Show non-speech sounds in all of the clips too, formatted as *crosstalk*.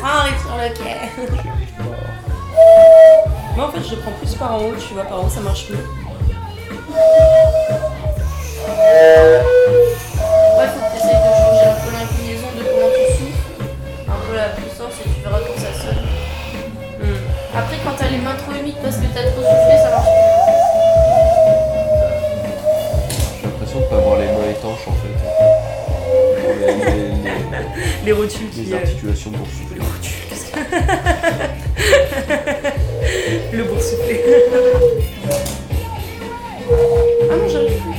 train arrive sur le quai. *laughs* Moi en fait je prends plus par en haut, tu vois, par en haut ça marche mieux. Ouais, faut que tu essayes de changer un peu l'inclinaison de comment tu souffles, un peu la puissance et tu verras comment ça sonne. Hmm. Après, quand t'as les mains trop humides parce que t'as trop soufflé, ça marche plus. J'ai l'impression de pas avoir les mains étanches en fait. *laughs* Les, les- les- Les rotules les qui. euh, articulations pour souffler. Le boursouflé. Ah non, j'arrive plus.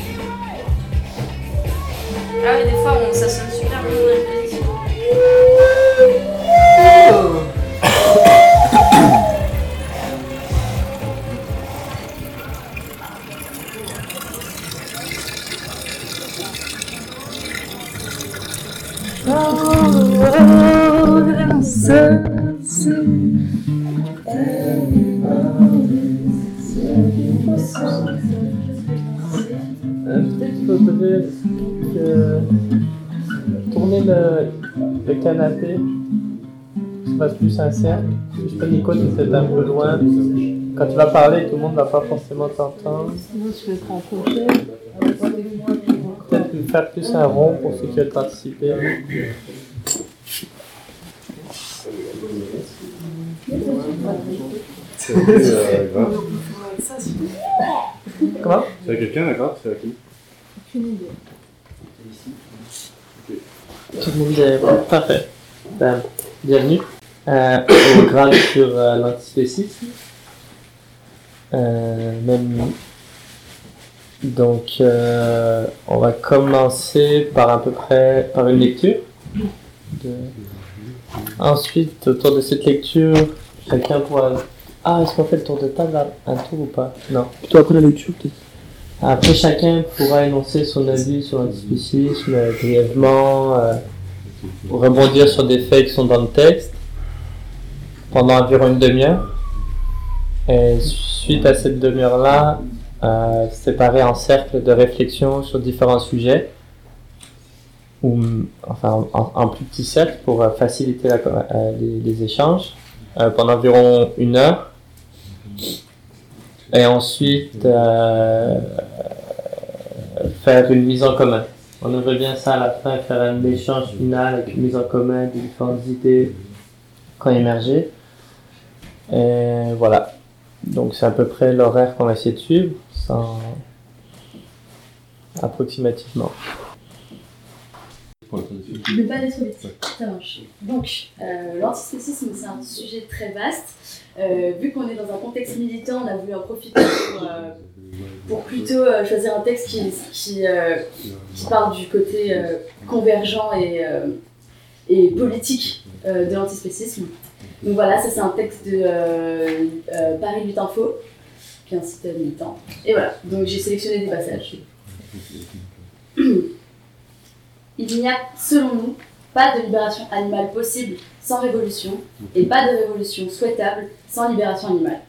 Canapé, que ça fasse plus sincère. Je peux Nico, tu es peut-être un peu loin. Quand tu vas parler, tout le monde ne va pas forcément t'entendre. Sinon, je vais prendre côté. Peut-être faire plus un rond pour ceux qui veulent participer. C'est euh, grave. Comment? C'est à quelqu'un gratte C'est à qui? Aucune idée. Tout le monde est bon, parfait. Ben, bienvenue euh, au grade sur euh, l'antispécisme. Euh, donc euh, on va commencer par à peu près par une lecture. Ensuite, autour de cette lecture, chacun pourra. Ah, est-ce qu'on fait le tour de table Un tour ou pas? Non. Plutôt après la lecture, peut-être. Après, chacun pourra énoncer son avis sur l'antispécisme euh, brièvement, euh, rebondir sur des faits qui sont dans le texte pendant environ une demi-heure. Et suite à cette demi-heure-là, euh, séparer en cercle de réflexion sur différents sujets, ou enfin en, plus petits cercles pour euh, faciliter euh, les, les échanges euh, pendant environ une heure. Et ensuite, euh, faire une mise en commun. On aimerait bien ça à la fin, faire un échange final avec une mise en commun des différentes idées qui ont émergé. Et voilà. Donc c'est à peu près l'horaire qu'on va essayer de suivre, approximativement. Ne pas être politique, ça marche. Donc, euh, c'est un sujet très vaste. Euh, vu qu'on est dans un contexte militant, on a voulu en profiter pour, euh, plutôt euh, choisir un texte qui, qui, parle du côté convergent et, et politique de l'antispécisme. Donc voilà, ça c'est un texte de Paris 8 Info, qui est un site militant. Et voilà, donc j'ai sélectionné des passages. Il n'y a, selon nous, pas de libération animale possible sans révolution et pas de révolution souhaitable sans libération animale.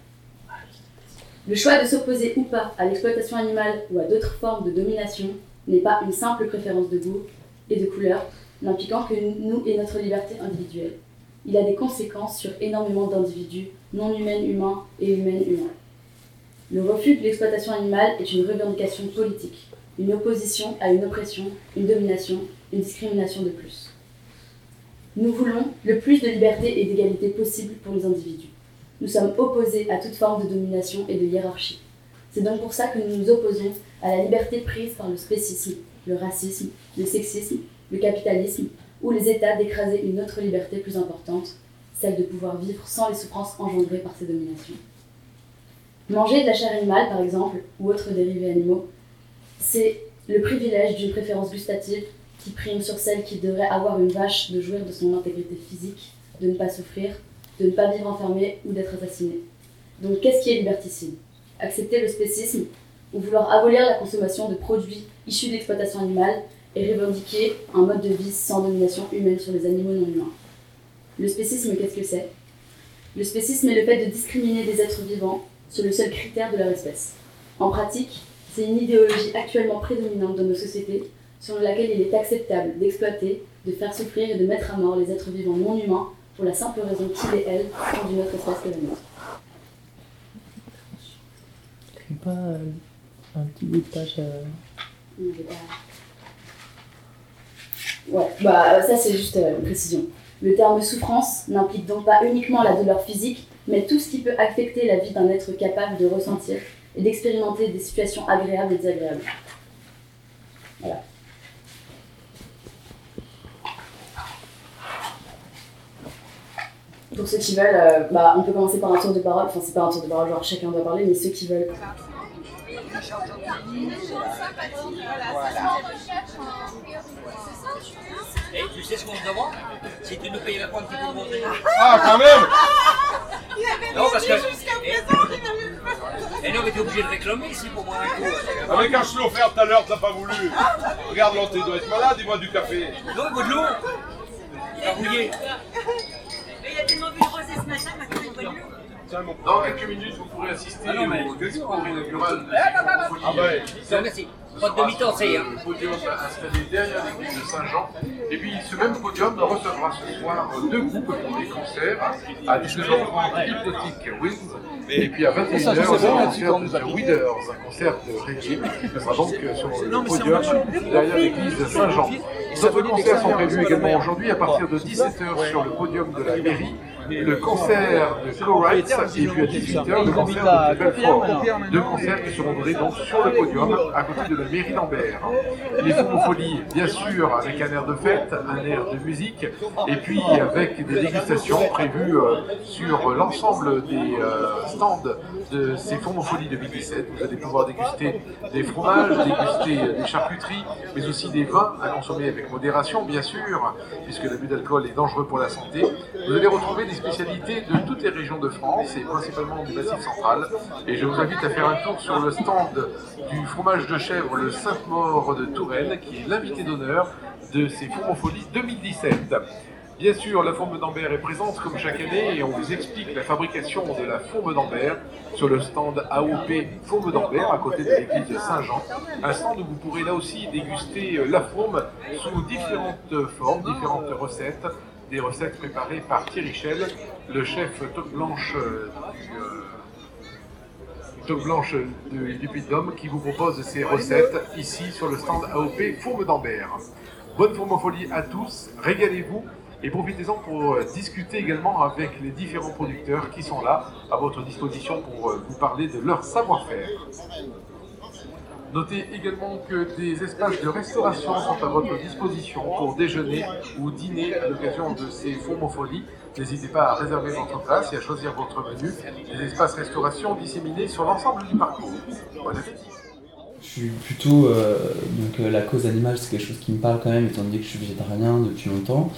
Le choix de s'opposer ou pas à l'exploitation animale ou à d'autres formes de domination n'est pas une simple préférence de goût et de couleur, n'impliquant que nous et notre liberté individuelle. Il a des conséquences sur énormément d'individus non humains humains et humaines humains. Le refus de l'exploitation animale est une revendication politique, une opposition à une oppression, une domination, une discrimination de plus. Nous voulons le plus de liberté et d'égalité possible pour les individus. Nous sommes opposés à toute forme de domination et de hiérarchie. C'est donc pour ça que nous nous opposons à la liberté prise par le spécisme, le racisme, le sexisme, le capitalisme ou les États d'écraser une autre liberté plus importante, celle de pouvoir vivre sans les souffrances engendrées par ces dominations. Manger de la chair animale, par exemple, ou autres dérivés animaux, c'est le privilège d'une préférence gustative qui prime sur celle qui devrait avoir une vache de jouir de son intégrité physique, de ne pas souffrir, de ne pas vivre enfermé ou d'être assassiné. Donc qu'est-ce qui est liberticide Accepter le spécisme ou vouloir abolir la consommation de produits issus d'exploitation animale et revendiquer un mode de vie sans domination humaine sur les animaux non humains. Le spécisme, qu'est-ce que c'est? Le spécisme est le fait de discriminer des êtres vivants sur le seul critère de leur espèce. En pratique, c'est une idéologie actuellement prédominante dans nos sociétés selon laquelle il est acceptable d'exploiter, de faire souffrir et de mettre à mort les êtres vivants non humains pour la simple raison qu'il et elle sont d'une autre espèce que la nôtre. Écris pas euh, un petit bout de page. euh, Ouais, bah ça c'est juste euh, une précision. Le terme souffrance n'implique donc pas uniquement la douleur physique, mais tout ce qui peut affecter la vie d'un être capable de ressentir et d'expérimenter des situations agréables et désagréables. Voilà. Pour ceux qui veulent, euh, bah, on peut commencer par un tour de parole. Enfin, c'est pas un tour de parole, genre chacun doit parler, mais ceux qui veulent. Et tu sais ce qu'on se demande Si tu nous payes la pointe, nous montrer. Ah, quand même Non, parce que. Et, et non, mais t'es obligé de réclamer ici pour moi un coup. Ah, mais quand je te l'ai offert tout à l'heure, t'as pas voulu. Regarde, il doit être malade, dis-moi du café. Non, il boit de l'eau. Il va. Dans quelques minutes, vous pourrez assister Ah non, mais- au discours inaugural de Ah, Non, merci. Pas de demi-temps, c'est. Hein. Le podium installé derrière l'église de Saint-Jean. Et puis ce même podium recevra ce soir deux groupes pour des concerts. À 19h30, Hypnotic Wings. Et puis à 21h, un concert de The Withers, un concert de reggae. Ce sera donc sur le podium derrière l'église de Saint-Jean. D'autres concerts sont prévus également aujourd'hui à partir de 17h sur le podium de la mairie. Le concert de Florites et puis à 18h le concert de Belfort. Deux concerts qui seront donnés donc sur le podium à côté de la mairie d'Ambert. Les Folies, bien sûr, avec un air de fête, un air de musique, et puis avec des dégustations prévues euh, sur l'ensemble des euh, stands de ces Folies 2017. Vous allez pouvoir déguster des fromages, déguster des charcuteries, mais aussi des vins à consommer avec modération, bien sûr, puisque l'abus d'alcool est dangereux pour la santé. Vous allez retrouver des spécialités de toutes les régions de France et principalement du Massif central. Et je vous invite à faire un tour sur le stand du fromage de chèvre, le Sainte-Maure de Touraine, qui est l'invité d'honneur de ces Fourmofolies 2017. Bien sûr, la fourme d'Ambert est présente comme chaque année et on vous explique la fabrication de la fourme d'Ambert sur le stand AOP Fourme d'Ambert à côté de l'église de Saint-Jean. Un stand où vous pourrez là aussi déguster euh, la fourme sous différentes formes, différentes recettes. Des recettes préparées par Thierry Chel, le chef toque blanche euh, du, euh, toque blanche du qui vous propose ces recettes ici sur le stand AOP Fourme d'Ambert. Bonne fourmofolie à tous, régalez-vous et profitez-en pour euh, discuter également avec les différents producteurs qui sont là à votre disposition pour euh, vous parler de leur savoir-faire. Notez également que des espaces de restauration sont à votre disposition pour déjeuner ou dîner à l'occasion de ces fourmofolies. N'hésitez pas à réserver votre place et à choisir votre menu. Des espaces restauration disséminés sur l'ensemble du parcours. Je suis plutôt. euh, donc, euh, la cause animale, c'est quelque chose qui me parle quand même, étant donné que je suis végétarien depuis longtemps.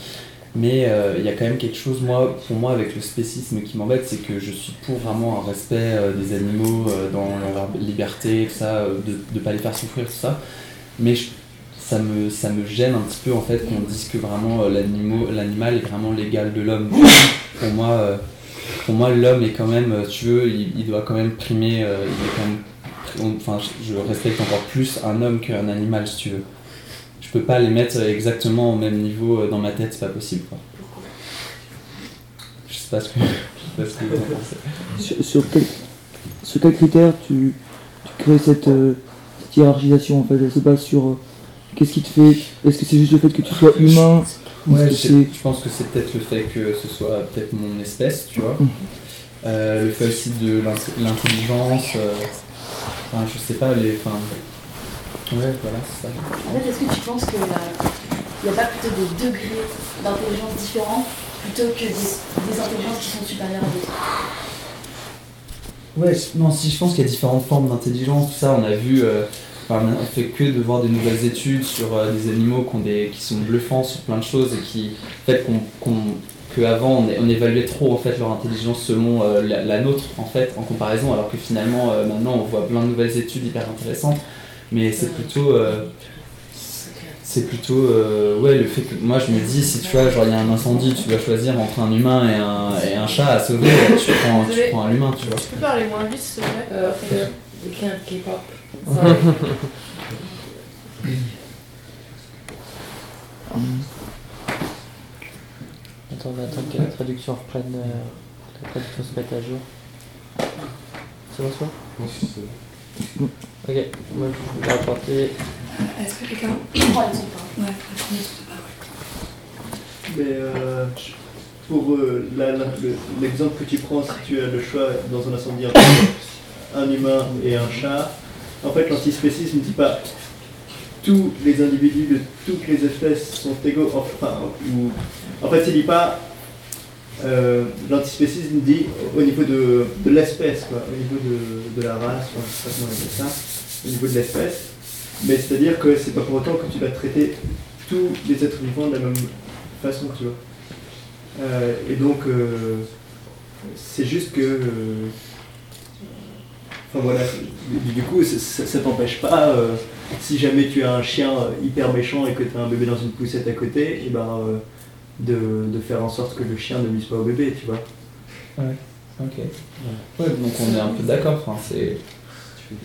Mais euh, il y a quand même quelque chose, moi, pour moi, avec le spécisme qui m'embête, c'est que je suis pour vraiment un respect euh, des animaux euh, dans leur liberté, ça, de ne pas les faire souffrir, tout ça. Mais ça, me, ça me gêne un petit peu, en fait, qu'on dise que vraiment l'animal est vraiment l'égal de l'homme. pour moi, moi l'homme est quand même, tu veux, il, doit quand même primer, il quand même enfin, je respecte encore plus un homme qu'un animal, si tu veux. Je peux pas les mettre exactement au même niveau euh, dans ma tête, c'est pas possible. Quoi. Je sais pas ce que, je sais pas ce que vous en pensez. Sur, sur quel, sur quel critère tu, tu crées cette, euh, cette hiérarchisation en fait? Elle se base sur euh, qu'est-ce qui te fait Est-ce que c'est juste le fait que tu sois humain? ou Ouais, je, pense que c'est peut-être le fait que ce soit peut-être mon espèce, tu vois. Euh, le fait aussi de l'int- l'intelligence. euh, Enfin, je sais pas, les. Enfin, ouais, voilà, c'est ça. En fait, est-ce que tu penses qu'il n'y a pas plutôt des degrés d'intelligence différents plutôt que des, des intelligences qui sont supérieures à d'autres? Ouais, non, si je pense qu'il y a différentes formes d'intelligence, tout ça, on a vu, euh, enfin, on fait que de voir des nouvelles études sur euh, des animaux qui, ont des, qui sont bluffants sur plein de choses et qui, en fait, qu'on, qu'on- qu'avant on évaluait trop en fait leur intelligence selon euh, la, la nôtre en fait en comparaison, alors que finalement euh, maintenant on voit plein de nouvelles études hyper intéressantes, mais c'est plutôt euh, c'est plutôt euh, ouais le fait que moi je me dis si tu vois genre il y a un incendie tu vas choisir entre un humain et un, et un chat à sauver tu *laughs* prends, tu prends un humain tu vois Tu peux parler moins vite, s'il te plaît Euh, quelqu'un de K-pop. Attends, on attend que la traduction reprenne. euh, que la traduction se mette à jour. C'est bon, ça Ok, moi je vais apporter. Est-ce que quelqu'un. Ouais, prends les autres paroles. Mais euh, pour euh, l'exemple que tu prends, si tu as le choix dans un incendie entre *coughs* un humain et un chat, en fait l'antispécisme ne dit pas tous les individus de toutes les espèces sont égaux. Enfin, ou, en fait, il dit pas. Euh, l'antispécisme dit au niveau de, de l'espèce, au niveau de, de la race, pas ça, au niveau de l'espèce. Mais c'est-à-dire que c'est pas pour autant que tu vas traiter tous les êtres vivants de la même façon, tu vois. Euh, et donc, euh, c'est juste que. euh, Enfin voilà, du, coup, ça, ça- t'empêche pas, si jamais tu as un chien hyper méchant et que tu as un bébé dans une poussette à côté, et ben, de, de faire en sorte que le chien ne nuise pas au bébé, tu vois. Ouais, ok. Ouais, donc on est un peu d'accord, enfin, c'est.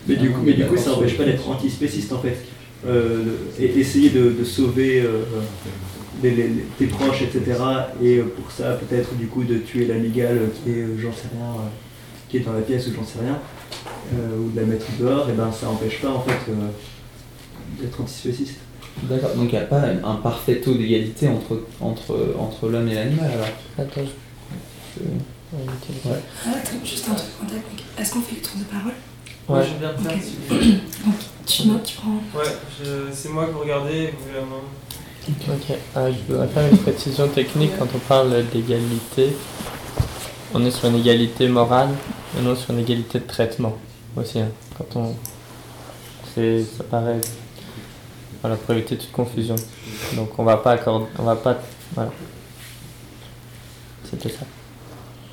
Mais du coup, mais du coup ça n'empêche pas d'être antispéciste en fait. Euh, de- et essayer de, de sauver euh, les- les- tes proches, etc. Et euh, pour ça, peut-être du coup de tuer la migale qui est, euh, j'en sais rien, euh, qui est dans la pièce ou j'en sais rien, euh, ou de la mettre dehors, et ben ça n'empêche pas en fait euh, d'être antispéciste. D'accord, donc il n'y a pas un parfait taux d'égalité entre, entre, entre l'homme et l'animal alors Attends, je. Ouais. Ah, attends, juste un truc donc, Est-ce qu'on fait le tour de parole Ouais, je viens de faire. Donc, tu notes, tu prends. Ouais, je- c'est moi que vous regardez et vous voulez un Ok, euh, je voudrais faire une précision technique quand on parle d'égalité. On est sur une égalité morale et non sur une égalité de traitement aussi. hein. Quand on. c'est- Ça paraît. Voilà, pour éviter toute confusion. Donc on va pas accorder. On va pas. Voilà. C'était ça.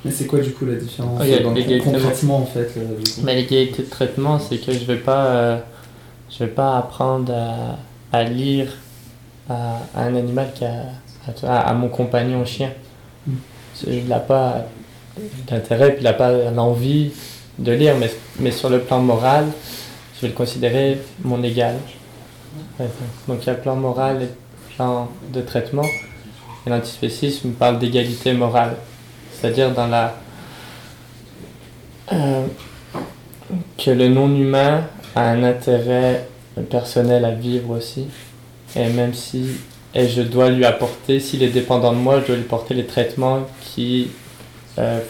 Mais c'est quoi du coup la différence a dans- l'égalité concrètement en fait là, du coup? Mais l'égalité de traitement, c'est que je vais pas, euh, je vais pas apprendre à, à lire à, à un animal qui a, à, à mon compagnon chien. Mm. Il n'a pas d'intérêt, puis il n'a pas l'envie de lire, mais, mais sur le plan moral, je vais le considérer mon égal. Donc il y a plan moral et plan de traitement. Et l'antispécisme parle d'égalité morale, c'est-à-dire dans la euh, que le non-humain a un intérêt personnel à vivre aussi. Et même si et je dois lui apporter, s'il est dépendant de moi, je dois lui porter les traitements qui, euh,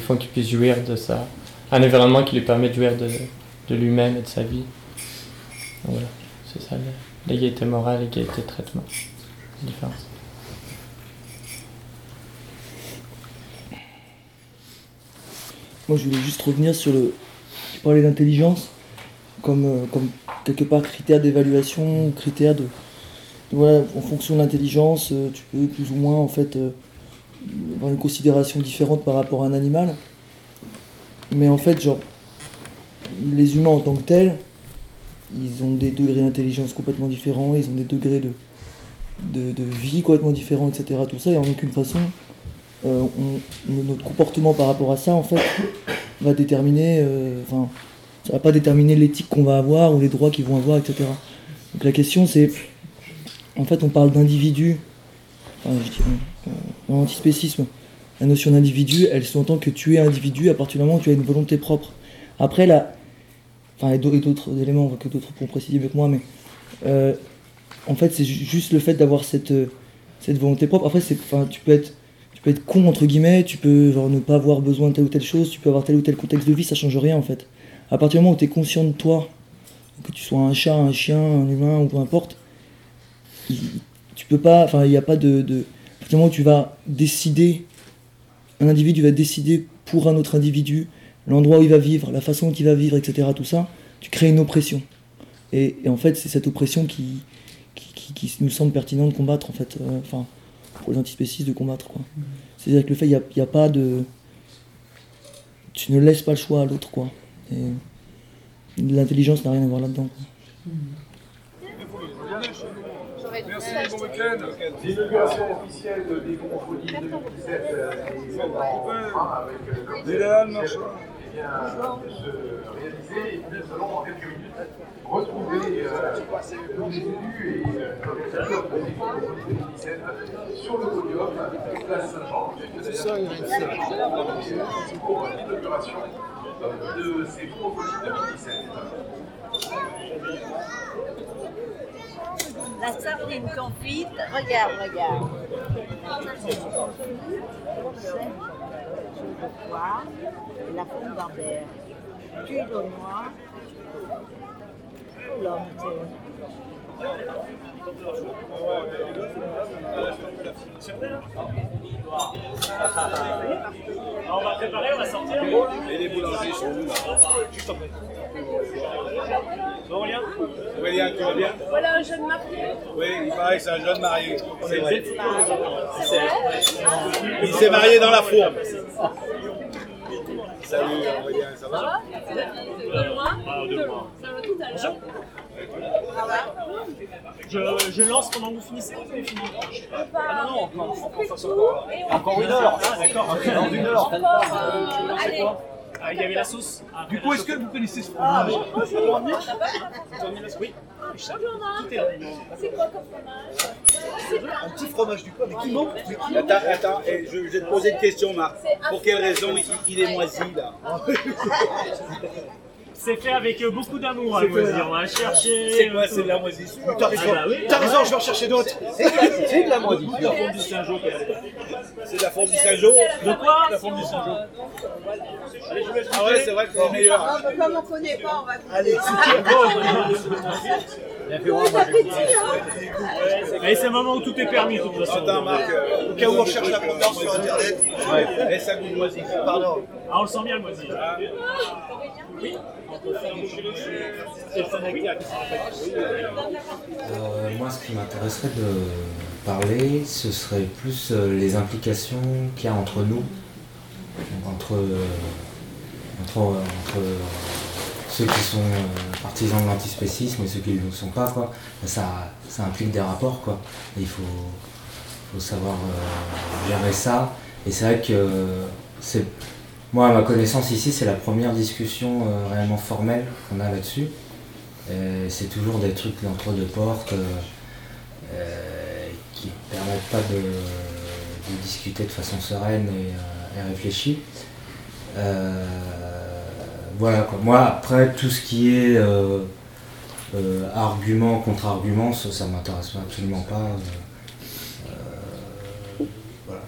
font qu'il puisse jouir de ça. Un environnement qui lui permet de jouir de, de lui-même et de sa vie. Voilà, c'est ça l'égalité morale, l'égalité de traitement. La différence. Moi, je voulais juste revenir sur le. Tu parlais d'intelligence comme, euh, comme quelque part critère d'évaluation, critère de. Voilà, en fonction de l'intelligence, euh, tu peux plus ou moins en fait euh, avoir une considération différente par rapport à un animal. Mais en fait, genre, les humains en tant que tels, ils ont des degrés d'intelligence complètement différents, ils ont des degrés de, de, de vie complètement différents, etc. Tout ça, et en aucune façon, euh, notre comportement par rapport à ça, en fait, va déterminer, euh, enfin, ça va pas déterminer l'éthique qu'on va avoir ou les droits qu'ils vont avoir, etc. Donc la question, c'est, en fait, on parle d'individu, enfin, je dis, en, en antispécisme, la notion d'individu, elle sous-entend que tu es individu à partir du moment où tu as une volonté propre. Après, là, enfin, et d'au- et d'autres éléments que d'autres pourront préciser mieux que moi, mais euh, en fait, c'est ju- juste le fait d'avoir cette, euh, cette volonté propre. Après, enfin, tu peux être tu peux être con entre guillemets, tu peux genre, ne pas avoir besoin de telle ou telle chose, tu peux avoir tel ou tel contexte de vie, ça change rien en fait. À partir du moment où tu es conscient de toi, que tu sois un chat, un chien, un humain ou peu importe, tu peux pas, enfin il n'y a pas de, de. À partir du moment où tu vas décider, un individu va décider pour un autre individu, l'endroit où il va vivre, la façon dont il va vivre, etc. Tout ça, tu crées une oppression. Et, en fait, c'est cette oppression qui, nous semble pertinent de combattre en fait. euh, Enfin, pour les antispécistes de combattre. C'est-à-dire que le fait, il n'y a, pas de. Tu ne laisses pas le choix à l'autre quoi. L'intelligence n'a rien à voir là-dedans. quoi. Merci, bon week-end. L'inauguration officielle des Contrôles 2017 est avec le comité. Eh bien, se réaliser. Et puis, nous allons en quelques minutes retrouver euh, élus et euh, de 2017 sur le podium, place Saint-Jean, juste derrière pour l'inauguration euh, de ces Francophonies 2017. La sardine confite, regarde, regarde. Je vois la pomme d'Ambert. Tu donnes-moi l'homme. On va préparer, on va sortir. Et les boulangers sont où là? Aurélien Aurélien, tu vas bien Voilà un jeune marié. Oui, il paraît que c'est un jeune marié. C'est vrai. Il s'est marié dans la fourme. Salut Aurélien, ça va Donne-moi. Ça va tout à l'heure. Je, je lance pendant que vous finissez ou vous avez fini Ah non, non, encore. On fait tout et on Encore une heure Ah d'accord, dans une heure. Encore, Euh, tu veux lancer allez. Quoi Ah, il y avait la sauce. Ah, Du coup, est-ce que vous connaissez ce Ah, fromage Bonjour, Oui. Bonjour, Marc. C'est quoi comme fromage? Un petit fromage du coin, mais qui manque Attends, attends, eh, je, je vais te poser une question, Marc. Pour quelle raison il, il est moisi là? *laughs* C'est fait avec beaucoup d'amour, à C'est. On va chercher. C'est quoi, c'est de la moisissure T'as raison, Ah bah oui. t'as raison, je vais en chercher d'autres. C'est de la moisissure. La forme du Saint-Jean. C'est de la forme du Saint-Jean De quoi La forme du Saint-Jean. Ah ouais, c'est vrai que c'est le meilleur. Ah, comme on connaît pas, on va. Allez, *laughs* Allez, c'est un moment où tout est permis, de toute façon. Attends, Marc, euh, au cas où on cherche la provenance sur internet, ouais. laisse un goût de moisi. Pardon. Ah, on le sent bien, le moisi. Oui. Qui s'en rappelle. Euh, moi, ce qui m'intéresserait de parler, ce serait plus euh, les implications qu'il y a entre nous, entre, entre, entre, ceux qui sont euh, partisans de l'antispécisme et ceux qui ne le sont pas. Quoi. Ça, ça implique des rapports. Quoi. Il faut, faut savoir euh, gérer ça. Et c'est vrai que euh, c'est moi, à ma connaissance ici, c'est la première discussion réellement formelle qu'on a là-dessus. C'est toujours des trucs d'entre deux portes qui ne permettent pas de, discuter de façon sereine et, réfléchie. Voilà quoi. Moi, après, tout ce qui est euh, euh, argument contre argument, ça, ça m'intéresse absolument pas. euh, voilà.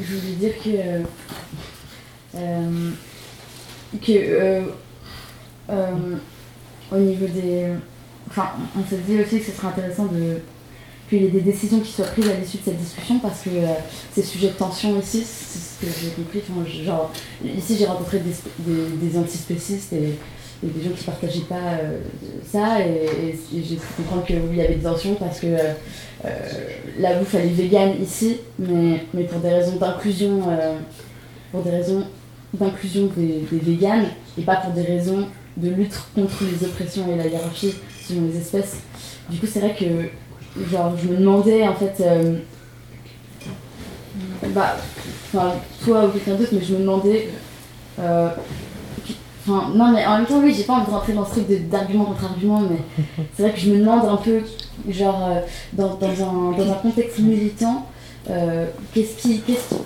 Je voulais dire que. que. Au niveau des. Enfin, on s'est dit aussi que ce serait intéressant de. qu'il y ait des décisions qui soient prises à l'issue de cette discussion parce que euh, ces sujets de tension ici, c'est ce que j'ai compris. Genre, ici, j'ai rencontré des, des, des antispécistes et, des gens qui partageaient pas euh, ça et, j'ai pu comprendre y avait des tensions parce que euh, euh, la bouffe elle est végane ici, mais, mais pour des raisons d'inclusion, euh, pour des raisons d'inclusion des, des véganes et pas pour des raisons de lutte contre les oppressions et la hiérarchie selon les espèces. Du coup, c'est vrai que genre je me demandais en fait, euh, bah, enfin toi ou quelqu'un d'autre, mais je me demandais. euh, Enfin, non, mais en même temps, oui, j'ai pas envie de rentrer dans ce truc d'argument contre argument, mais *laughs* c'est vrai que je me demande un peu, genre, euh, dans, dans, un, dans un contexte militant, euh, qu'est-ce qui. Qu'est-ce qui...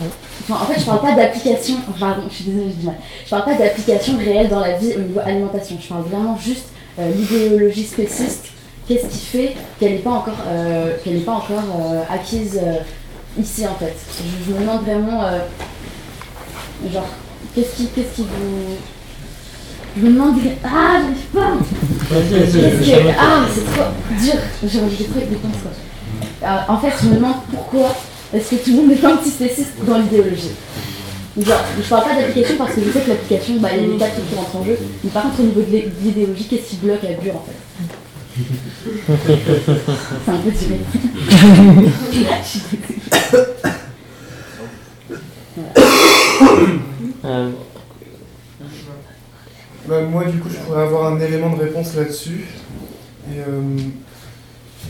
Enfin, en fait, je parle pas d'application, pardon, je suis désolée, j'ai du mal. Je parle pas d'application réelle dans la vie au niveau alimentation. Je parle vraiment juste euh, l'idéologie spéciste. Qu'est-ce qui fait qu'elle n'est pas encore, euh, qu'elle n'est pas encore euh, acquise ici, en fait? Je, je me demande vraiment, genre, qu'est-ce qui, qu'est-ce qui vous. Je me demande. Ah, j'arrive pas Qu'est-ce je que- Ah, c'est trop dur J'ai envie de trouver des en fait, je me demande pourquoi est-ce que tout le monde est antispéciste dans l'idéologie Genre, je parle pas d'application parce que je sais que l'application, bah, il y a quatre trucs qui rentrent en jeu. Mais par contre, au niveau de l'idéologie, qu'est-ce qui bloque à dur, en fait? C'est un peu tiré. *laughs* Euh, *coughs* Bah, moi, du coup, je pourrais avoir un élément de réponse là-dessus. Euh,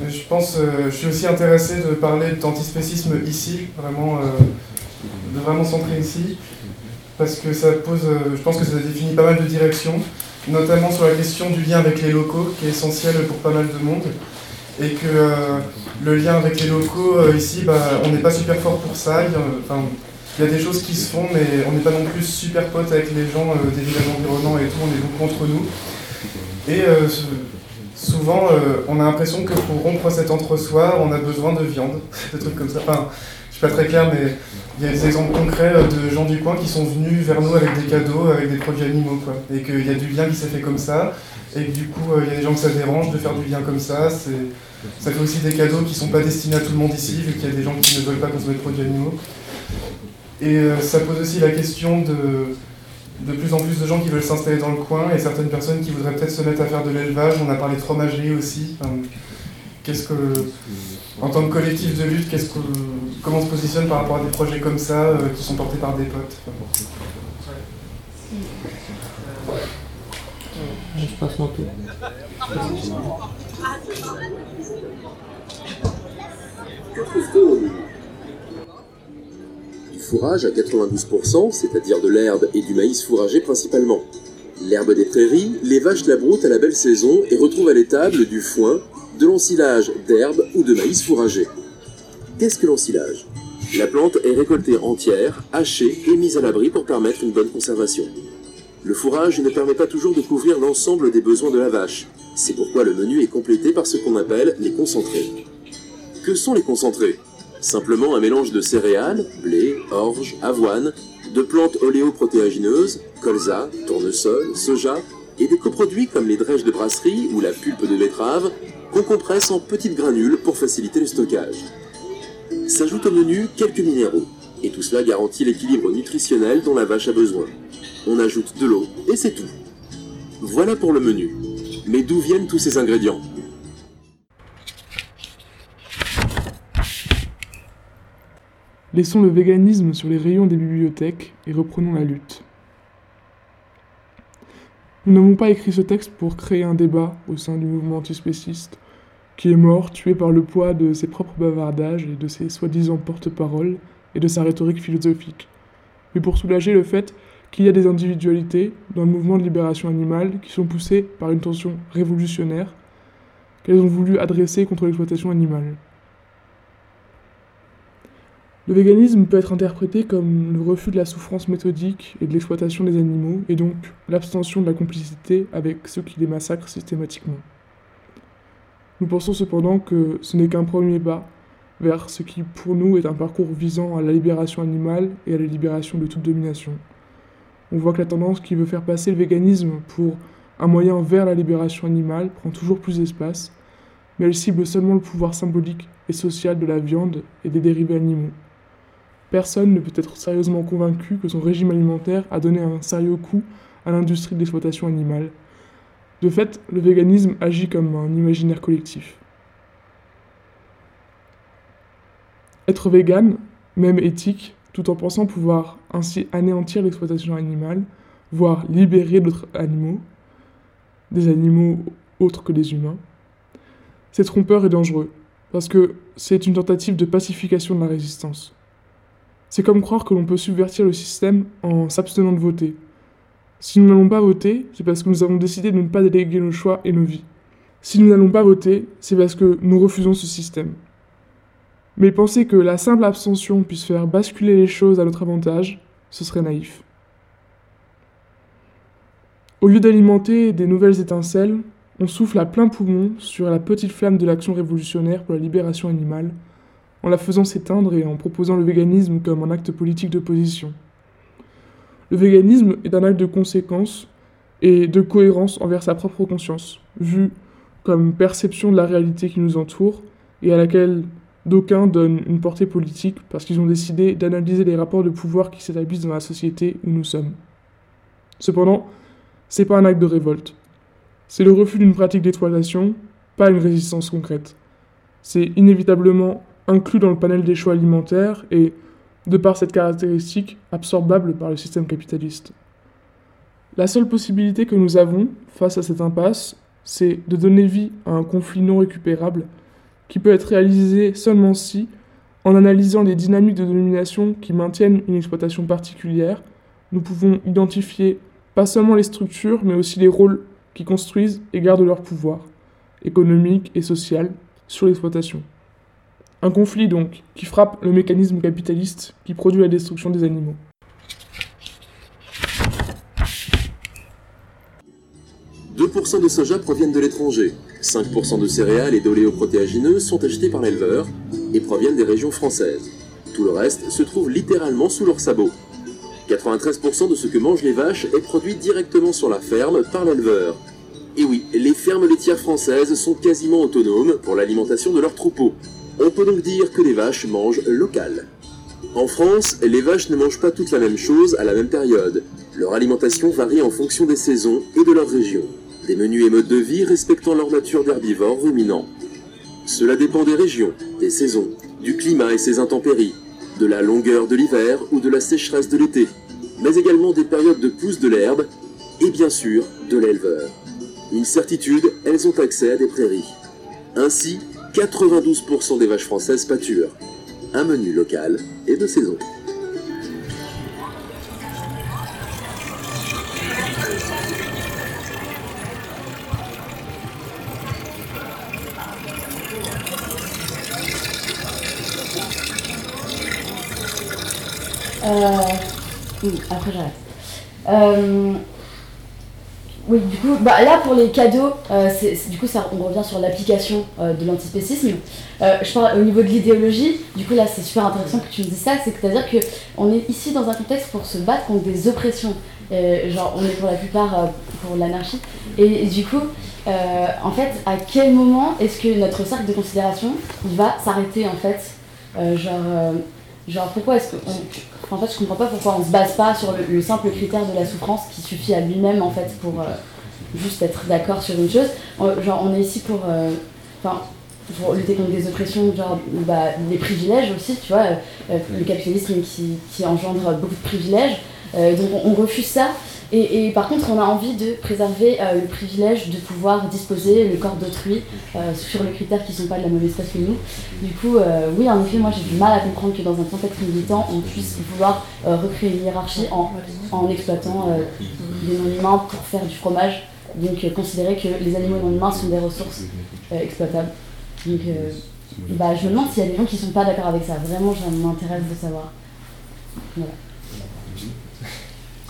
je pense, euh, je suis aussi intéressé de parler d'antispécisme ici, vraiment, euh, de vraiment centrer ici, parce que ça pose, je pense que ça définit pas mal de directions, notamment sur la question du lien avec les locaux, qui est essentiel pour pas mal de monde, et que le lien avec les locaux ici, bah, on n'est pas super fort pour ça. Il y a, des choses qui se font, mais on n'est pas non plus super potes avec les gens des villages environnants et tout, on est beaucoup entre nous. Souvent, euh, on a l'impression que pour rompre cet entre-soi, on a besoin de viande, *laughs* des trucs comme ça. Enfin, je suis pas très clair, mais il y a des exemples concrets euh, de gens du coin qui sont venus vers nous avec des cadeaux, avec des produits animaux, quoi. Et qu'il y a du lien qui s'est fait comme ça, et que du coup, euh, il y a des gens que ça dérange de faire du lien comme ça. Ça fait aussi des cadeaux qui sont pas destinés à tout le monde ici, vu qu'il y a des gens qui ne veulent pas consommer de produits animaux. Et ça pose aussi la question de de plus en plus de gens qui veulent s'installer dans le coin et certaines personnes qui voudraient peut-être se mettre à faire de l'élevage. On a parlé de fromagerie aussi. qu'est-ce que, en tant que collectif de lutte, qu'est-ce que, comment on se positionne par rapport à des projets comme ça euh, qui sont portés par des potes? Je passe mon tour. Fourrage à 92%, c'est-à-dire de l'herbe et du maïs fourragé principalement. L'herbe des prairies, les vaches la broutent à la belle saison et retrouvent à l'étable du foin, de l'ensilage d'herbe ou de maïs fourragé. Qu'est-ce que l'ensilage? La plante est récoltée entière, hachée et mise à l'abri pour permettre une bonne conservation. Le fourrage ne permet pas toujours de couvrir l'ensemble des besoins de la vache. C'est pourquoi le menu est complété par ce qu'on appelle les concentrés. Que sont les concentrés? Simplement un mélange de céréales, blé, orge, avoine, de plantes oléoprotéagineuses, colza, tournesol, soja, et des coproduits comme les drèches de brasserie ou la pulpe de betterave qu'on compresse en petites granules pour faciliter le stockage. S'ajoutent au menu quelques minéraux, et tout cela garantit l'équilibre nutritionnel dont la vache a besoin. On ajoute de l'eau et c'est tout. Voilà pour le menu. Mais d'où viennent tous ces ingrédients? Laissons le véganisme sur les rayons des bibliothèques et reprenons la lutte. Nous n'avons pas écrit ce texte pour créer un débat au sein du mouvement antispéciste, qui est mort, tué par le poids de ses propres bavardages et de ses soi-disant porte-paroles et de sa rhétorique philosophique, mais pour soulager le fait qu'il y a des individualités dans le mouvement de libération animale qui sont poussées par une tension révolutionnaire qu'elles ont voulu adresser contre l'exploitation animale. Le véganisme peut être interprété comme le refus de la souffrance méthodique et de l'exploitation des animaux, et donc l'abstention de la complicité avec ceux qui les massacrent systématiquement. Nous pensons cependant que ce n'est qu'un premier pas vers ce qui pour nous est un parcours visant à la libération animale et à la libération de toute domination. On voit que la tendance qui veut faire passer le véganisme pour un moyen vers la libération animale prend toujours plus d'espace, mais elle cible seulement le pouvoir symbolique et social de la viande et des dérivés animaux. Personne ne peut être sérieusement convaincu que son régime alimentaire a donné un sérieux coup à l'industrie de l'exploitation animale. De fait, le véganisme agit comme un imaginaire collectif. Être végane, même éthique, tout en pensant pouvoir ainsi anéantir l'exploitation animale, voire libérer d'autres animaux, des animaux autres que les humains, c'est trompeur et dangereux, parce que c'est une tentative de pacification de la résistance. C'est comme croire que l'on peut subvertir le système en s'abstenant de voter. Si nous n'allons pas voter, c'est parce que nous avons décidé de ne pas déléguer nos choix et nos vies. Si nous n'allons pas voter, c'est parce que nous refusons ce système. Mais penser que la simple abstention puisse faire basculer les choses à notre avantage, ce serait naïf. Au lieu d'alimenter des nouvelles étincelles, on souffle à plein poumon sur la petite flamme de l'action révolutionnaire pour la libération animale, en la faisant s'éteindre et en proposant le véganisme comme un acte politique d'opposition. Le véganisme est un acte de conséquence et de cohérence envers sa propre conscience, vu comme perception de la réalité qui nous entoure et à laquelle d'aucuns donnent une portée politique parce qu'ils ont décidé d'analyser les rapports de pouvoir qui s'établissent dans la société où nous sommes. Cependant, c'est pas un acte de révolte. C'est le refus d'une pratique d'exploitation, pas une résistance concrète. C'est inévitablement inclus dans le panel des choix alimentaires et, de par cette caractéristique, absorbable par le système capitaliste. La seule possibilité que nous avons face à cette impasse c'est de donner vie à un conflit non récupérable qui peut être réalisé seulement si, en analysant les dynamiques de domination qui maintiennent une exploitation particulière, nous pouvons identifier pas seulement les structures, mais aussi les rôles qui construisent et gardent leur pouvoir, économique et social, sur l'exploitation. Un conflit donc qui frappe le mécanisme capitaliste qui produit la destruction des animaux. « 2% de soja proviennent de l'étranger, 5% de céréales et d'oléoprotéagineux sont achetés par l'éleveur et proviennent des régions françaises. Tout le reste se trouve littéralement sous leurs sabots. 93% de ce que mangent les vaches est produit directement sur la ferme par l'éleveur. Et oui, les fermes laitières françaises sont quasiment autonomes pour l'alimentation de leurs troupeaux. On peut donc dire que les vaches mangent local. En France, les vaches ne mangent pas toutes la même chose à la même période. Leur alimentation varie en fonction des saisons et de leur région. Des menus et modes de vie respectant leur nature d'herbivores ruminants. Cela dépend des régions, des saisons, du climat et ses intempéries, de la longueur de l'hiver ou de la sécheresse de l'été, mais également des périodes de pousse de l'herbe et bien sûr de l'éleveur. Une certitude, elles ont accès à des prairies. Ainsi, 92% des vaches françaises pâturent. Un menu local et de saison. Euh. Euh, oui, du coup, bah, là pour les cadeaux, euh, du coup, ça, on revient sur l'application euh, de l'antispécisme. Euh, je parle au niveau de l'idéologie, du coup, là c'est super intéressant que tu me dises ça, c'est-à-dire qu'on est ici dans un contexte pour se battre contre des oppressions. Euh, genre, on est pour la plupart pour l'anarchie. Et, du coup, en fait, à quel moment est-ce que notre cercle de considération va s'arrêter en fait? Genre. Genre pourquoi est-ce que en fait je comprends pas pourquoi on se base pas sur le, le simple critère de la souffrance qui suffit à lui-même en fait pour euh, juste être d'accord sur une chose. On- genre on est ici pour euh, pour lutter contre des oppressions, genre bah, des privilèges aussi, tu vois, euh, euh, le capitalisme qui, engendre beaucoup de privilèges. Euh, donc on, on refuse ça. Et, par contre, on a envie de préserver euh, le privilège de pouvoir disposer le corps d'autrui euh, sur les critères qui ne sont pas de la même espèce que nous. Du coup, euh, oui, en effet, moi j'ai du mal à comprendre que dans un contexte militant, on puisse vouloir recréer une hiérarchie en, exploitant des non-humains pour faire du fromage. Donc considérer que les animaux non-humains sont des ressources exploitables. Donc bah, je me demande s'il y a des gens qui sont pas d'accord avec ça. Vraiment, ça m'intéresse de savoir. Voilà.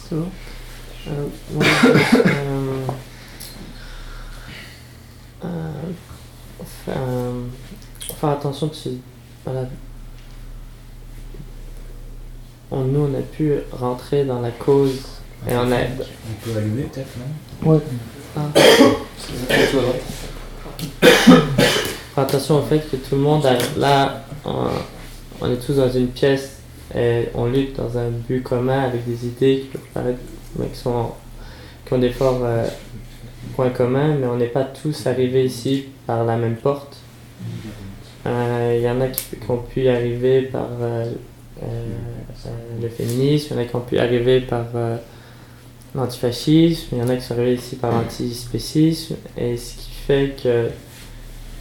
C'est bon Euh, moi, euh, euh, faire, euh, faire attention de ce- voilà. On, nous, on a pu rentrer dans la cause et on a. On peut allumer peut-être, non? Ouais. Ah. *coughs* Faire attention au fait que tout le monde là, on, on est tous dans une pièce et on lutte dans un but commun avec des idées qui peuvent paraître, mais qui, ont des forts euh, points communs, mais on n'est pas tous arrivés ici par la même porte. Euh, Il y en a qui, ont pu arriver par euh, le féminisme, il y en a qui ont pu arriver par l'antifascisme, il y en a qui sont arrivés ici par l'antispécisme, et ce qui fait que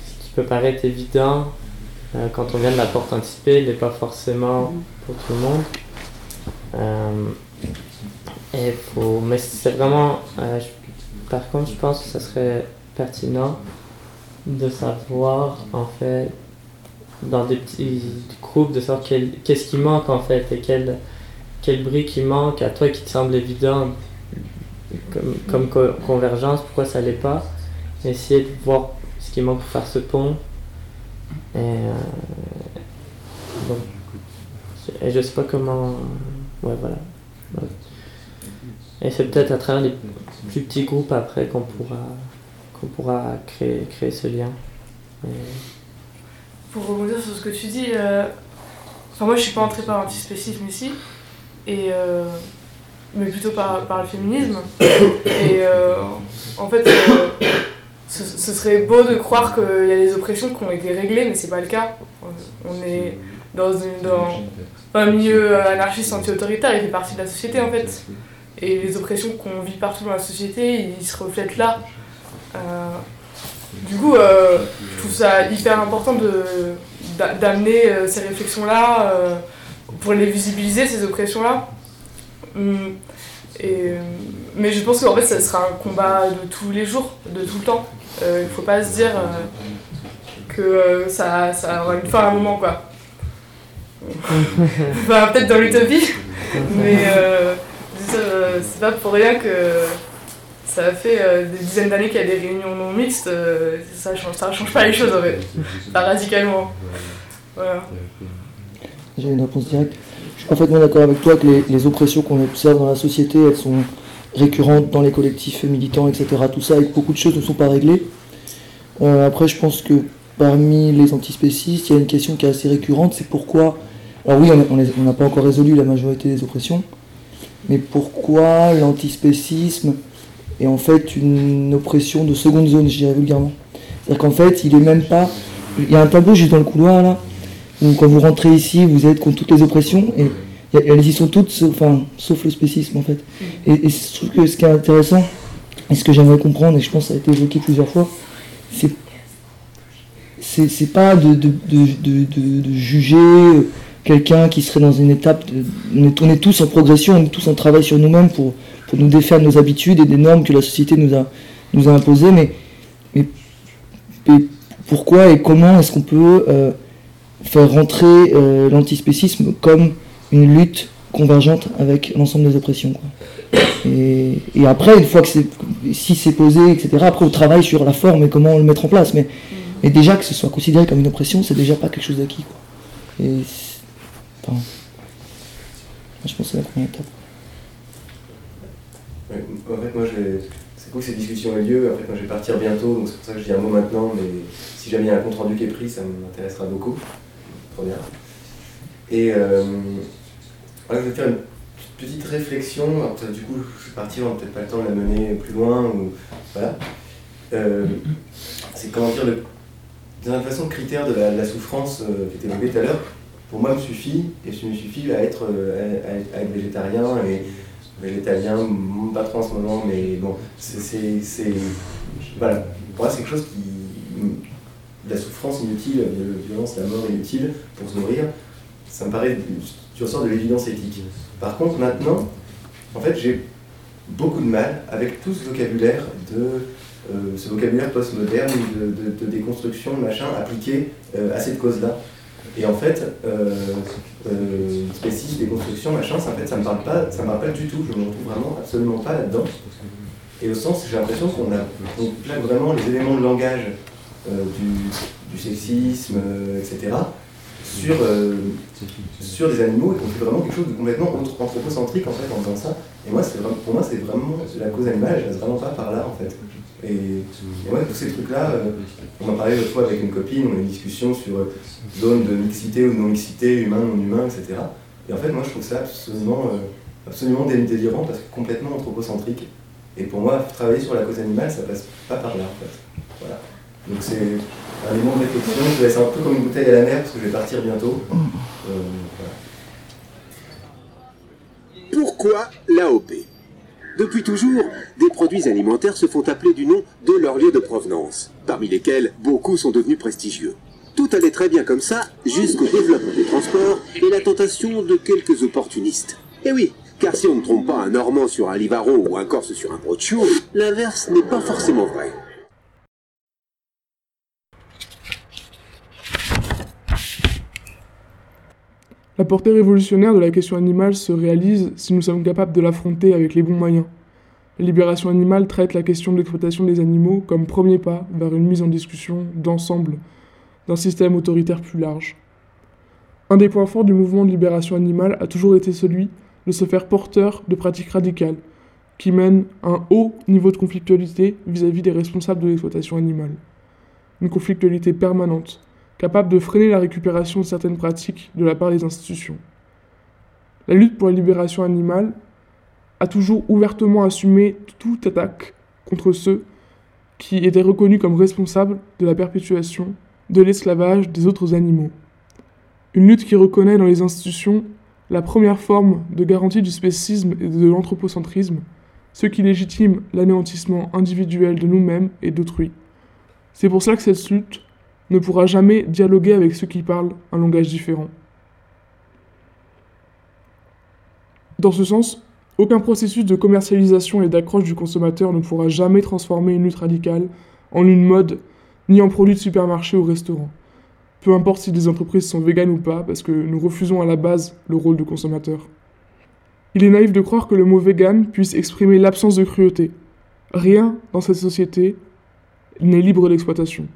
ce qui peut paraître évident quand on vient de la porte anticipée n'est pas forcément pour tout le monde. Et faut, mais c'est vraiment. euh, par contre, je pense que ça serait pertinent de savoir en fait dans des petits groupes de savoir qu'est-ce qui manque en fait et quel, quel brique il manque à toi qui te semble évident comme, comme co- convergence, pourquoi ça l'est pas. Essayer de voir ce qui manque pour faire ce pont. Et, euh, donc, et je sais pas comment. Ouais, voilà. Et c'est peut-être à travers les plus petits groupes après qu'on pourra, qu'on pourra créer, créer ce lien. Pour rebondir sur ce que tu dis, euh, enfin, moi je suis pas entrée par l'antispécisme ici, et, euh, mais plutôt par, par le féminisme. Et euh, en fait, ce, serait beau de croire qu'il y a des oppressions qui ont été réglées, mais c'est pas le cas. On- On est dans, une, dans un milieu anarchiste anti-autoritaire, il fait partie de la société en fait. Et les oppressions qu'on vit partout dans la société, ils se reflètent là. Euh, du coup, euh, je trouve ça hyper important de, d'a- d'amener euh, ces réflexions-là pour les visibiliser, ces oppressions-là. Hum, et, mais je pense qu'en fait, ça sera un combat de tous les jours, de tout le temps. Il ne faut pas se dire que ça, ça aura une fin à un moment, quoi. *laughs* enfin, peut-être dans l'utopie, mais euh, c'est- pas pour rien que ça fait euh, des dizaines d'années qu'il y a des réunions non mixtes, euh, ça change, ça change pas les choses en fait, pas radicalement. Voilà. J'ai une réponse directe. Je suis parfaitement d'accord avec toi que les, les oppressions qu'on observe dans la société, elles sont récurrentes dans les collectifs militants, etc. Tout ça, et que beaucoup de choses ne sont pas réglées. Après, je pense que parmi les antispécistes, il y a une question qui est assez récurrente, c'est pourquoi... Alors oui, on n'a pas encore résolu la majorité des oppressions, mais pourquoi l'antispécisme est en fait une oppression de seconde zone, je dirais vulgairement. C'est-à-dire qu'en fait, il est même pas... Il y a un tableau juste dans le couloir là, où quand vous rentrez ici, vous êtes contre toutes les oppressions, et elles y sont toutes, sauf, enfin, sauf le spécisme en fait. Et, et je trouve que ce qui est intéressant, et ce que j'aimerais comprendre, et je pense que ça a été évoqué plusieurs fois, c'est c'est pas de, de, de, de, juger quelqu'un qui serait dans une étape. de- on, est, on est tous en progression, on est tous en travail sur nous-mêmes pour, pour nous défaire de nos habitudes et des normes que la société nous a, nous a imposées, mais, mais, pourquoi et comment est-ce qu'on peut euh, faire rentrer euh, l'antispécisme comme une lutte convergente avec l'ensemble des oppressions. Et, et après, une fois que c'est, si c'est posé, etc., après on travaille sur la forme et comment le mettre en place. Mais, mais déjà que ce soit considéré comme une oppression, c'est déjà pas quelque chose d'acquis. Je pense que c'est la première étape. En fait, moi, c'est cool que cette discussion ait lieu. Fait, moi, je vais partir bientôt, donc c'est pour ça que je dis un mot maintenant. Mais si jamais il y a un compte rendu qui est pris, ça m'intéressera beaucoup. Trop bien. Et euh, voilà, je vais faire une petite réflexion. Alors, du coup, je vais partir, on n'a peut-être pas le temps de la mener plus loin. Ou, voilà. Euh, c'est comment dire, le, d'une façon, critère de la, de la souffrance euh, qui était évoqué tout à l'heure, pour moi, me suffit, et ce me suffit à être, euh, à- être- végétarien et végétalien, pas trop en ce moment, mais bon, c'est. Voilà, pour moi, c'est quelque chose qui. la souffrance inutile, la violence, la mort inutile pour se nourrir, ça me paraît. Tu ressors de l'évidence éthique. Par contre, maintenant, en fait, j'ai beaucoup de mal avec tout ce vocabulaire de. euh, ce vocabulaire postmoderne de, de, de déconstruction, machin, appliqué euh, à cette cause-là. Et en fait, euh, euh, spécisme, déconstruction, machin, ça, en fait, ça me parle pas, ça me parle pas du tout. Je me retrouve vraiment absolument pas là-dedans. Et au sens, j'ai l'impression qu'on a, on vraiment les éléments de langage euh, du, sexisme, euh, etc. Sur, euh, sur des animaux et qu'on fait vraiment quelque chose de complètement anthropocentrique en fait faisant ça. Et moi, c'est pour moi, c'est vraiment la cause animale, elle passe vraiment pas par là en fait. Et, ouais, tous ces trucs-là, euh, on en parlait l'autre fois avec une copine, on a une discussion sur euh, zone de mixité ou non-mixité, humain, non-humain, etc. Et en fait, moi, je trouve ça absolument, euh, absolument dé- délirant parce que complètement anthropocentrique. Et pour moi, travailler sur la cause animale, ça passe pas par là, en fait. Voilà. Donc c'est un élément de réflexion, je vais laisser un peu comme une bouteille à la mer parce que je vais partir bientôt. Pourquoi l'AOP Depuis toujours, des produits alimentaires se font appeler du nom de leur lieu de provenance, parmi lesquels beaucoup sont devenus prestigieux. Tout allait très bien comme ça, jusqu'au développement des transports et la tentation de quelques opportunistes. Et oui, car si on ne trompe pas un Normand sur un Livaro ou un Corse sur un Broccio, l'inverse n'est pas forcément vrai. La portée révolutionnaire de la question animale se réalise si nous sommes capables de l'affronter avec les bons moyens. La libération animale traite la question de l'exploitation des animaux comme premier pas vers une mise en discussion d'ensemble d'un système autoritaire plus large. Un des points forts du mouvement de libération animale a toujours été celui de se faire porteur de pratiques radicales qui mènent un haut niveau de conflictualité vis-à-vis des responsables de l'exploitation animale. Une conflictualité permanente, capable de freiner la récupération de certaines pratiques de la part des institutions. La lutte pour la libération animale a toujours ouvertement assumé toute attaque contre ceux qui étaient reconnus comme responsables de la perpétuation de l'esclavage des autres animaux. Une lutte qui reconnaît dans les institutions la première forme de garantie du spécisme et de l'anthropocentrisme, ce qui légitime l'anéantissement individuel de nous-mêmes et d'autrui. C'est pour cela que cette lutte ne pourra jamais dialoguer avec ceux qui parlent un langage différent. Dans ce sens, aucun processus de commercialisation et d'accroche du consommateur ne pourra jamais transformer une lutte radicale en une mode, ni en produit de supermarché ou restaurant. Peu importe si les entreprises sont véganes ou pas, parce que nous refusons à la base le rôle de consommateur. Il est naïf de croire que le mot vegan puisse exprimer l'absence de cruauté. Rien dans cette société n'est libre d'exploitation.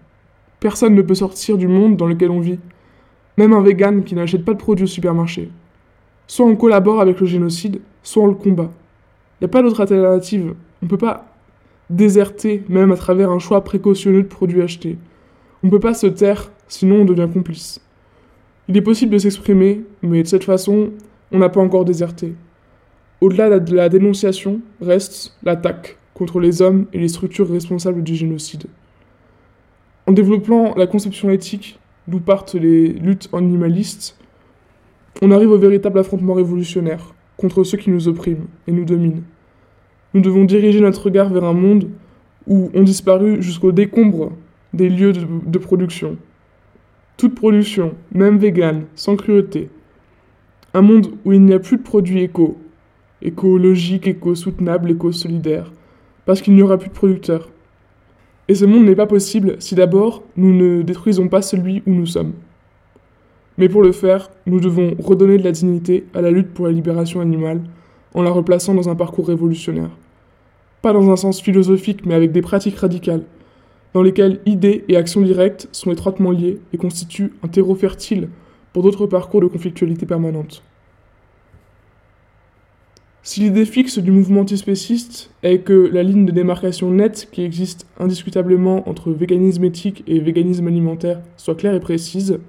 Personne ne peut sortir du monde dans lequel on vit. Même un vegan qui n'achète pas de produits au supermarché. Soit on collabore avec le génocide, soit on le combat. Il n'y a pas d'autre alternative. On ne peut pas déserter, même à travers un choix précautionneux de produits achetés. On ne peut pas se taire, sinon on devient complice. Il est possible de s'exprimer, mais de cette façon, on n'a pas encore déserté. Au-delà de la dénonciation reste l'attaque contre les hommes et les structures responsables du génocide. En développant la conception éthique d'où partent les luttes animalistes, on arrive au véritable affrontement révolutionnaire contre ceux qui nous oppriment et nous dominent. Nous devons diriger notre regard vers un monde où ont disparu jusqu'au décombre des lieux de, production. Toute production, même végane, sans cruauté. Un monde où il n'y a plus de produits éco, écologiques, éco-soutenables, éco-solidaires, parce qu'il n'y aura plus de producteurs. Et ce monde n'est pas possible si d'abord nous ne détruisons pas celui où nous sommes. Mais pour le faire, nous devons redonner de la dignité à la lutte pour la libération animale en la replaçant dans un parcours révolutionnaire. Pas dans un sens philosophique, mais avec des pratiques radicales, dans lesquelles idées et actions directes sont étroitement liées et constituent un terreau fertile pour d'autres parcours de conflictualité permanente. Si l'idée fixe du mouvement antispéciste est que la ligne de démarcation nette qui existe indiscutablement entre véganisme éthique et véganisme alimentaire soit claire et précise,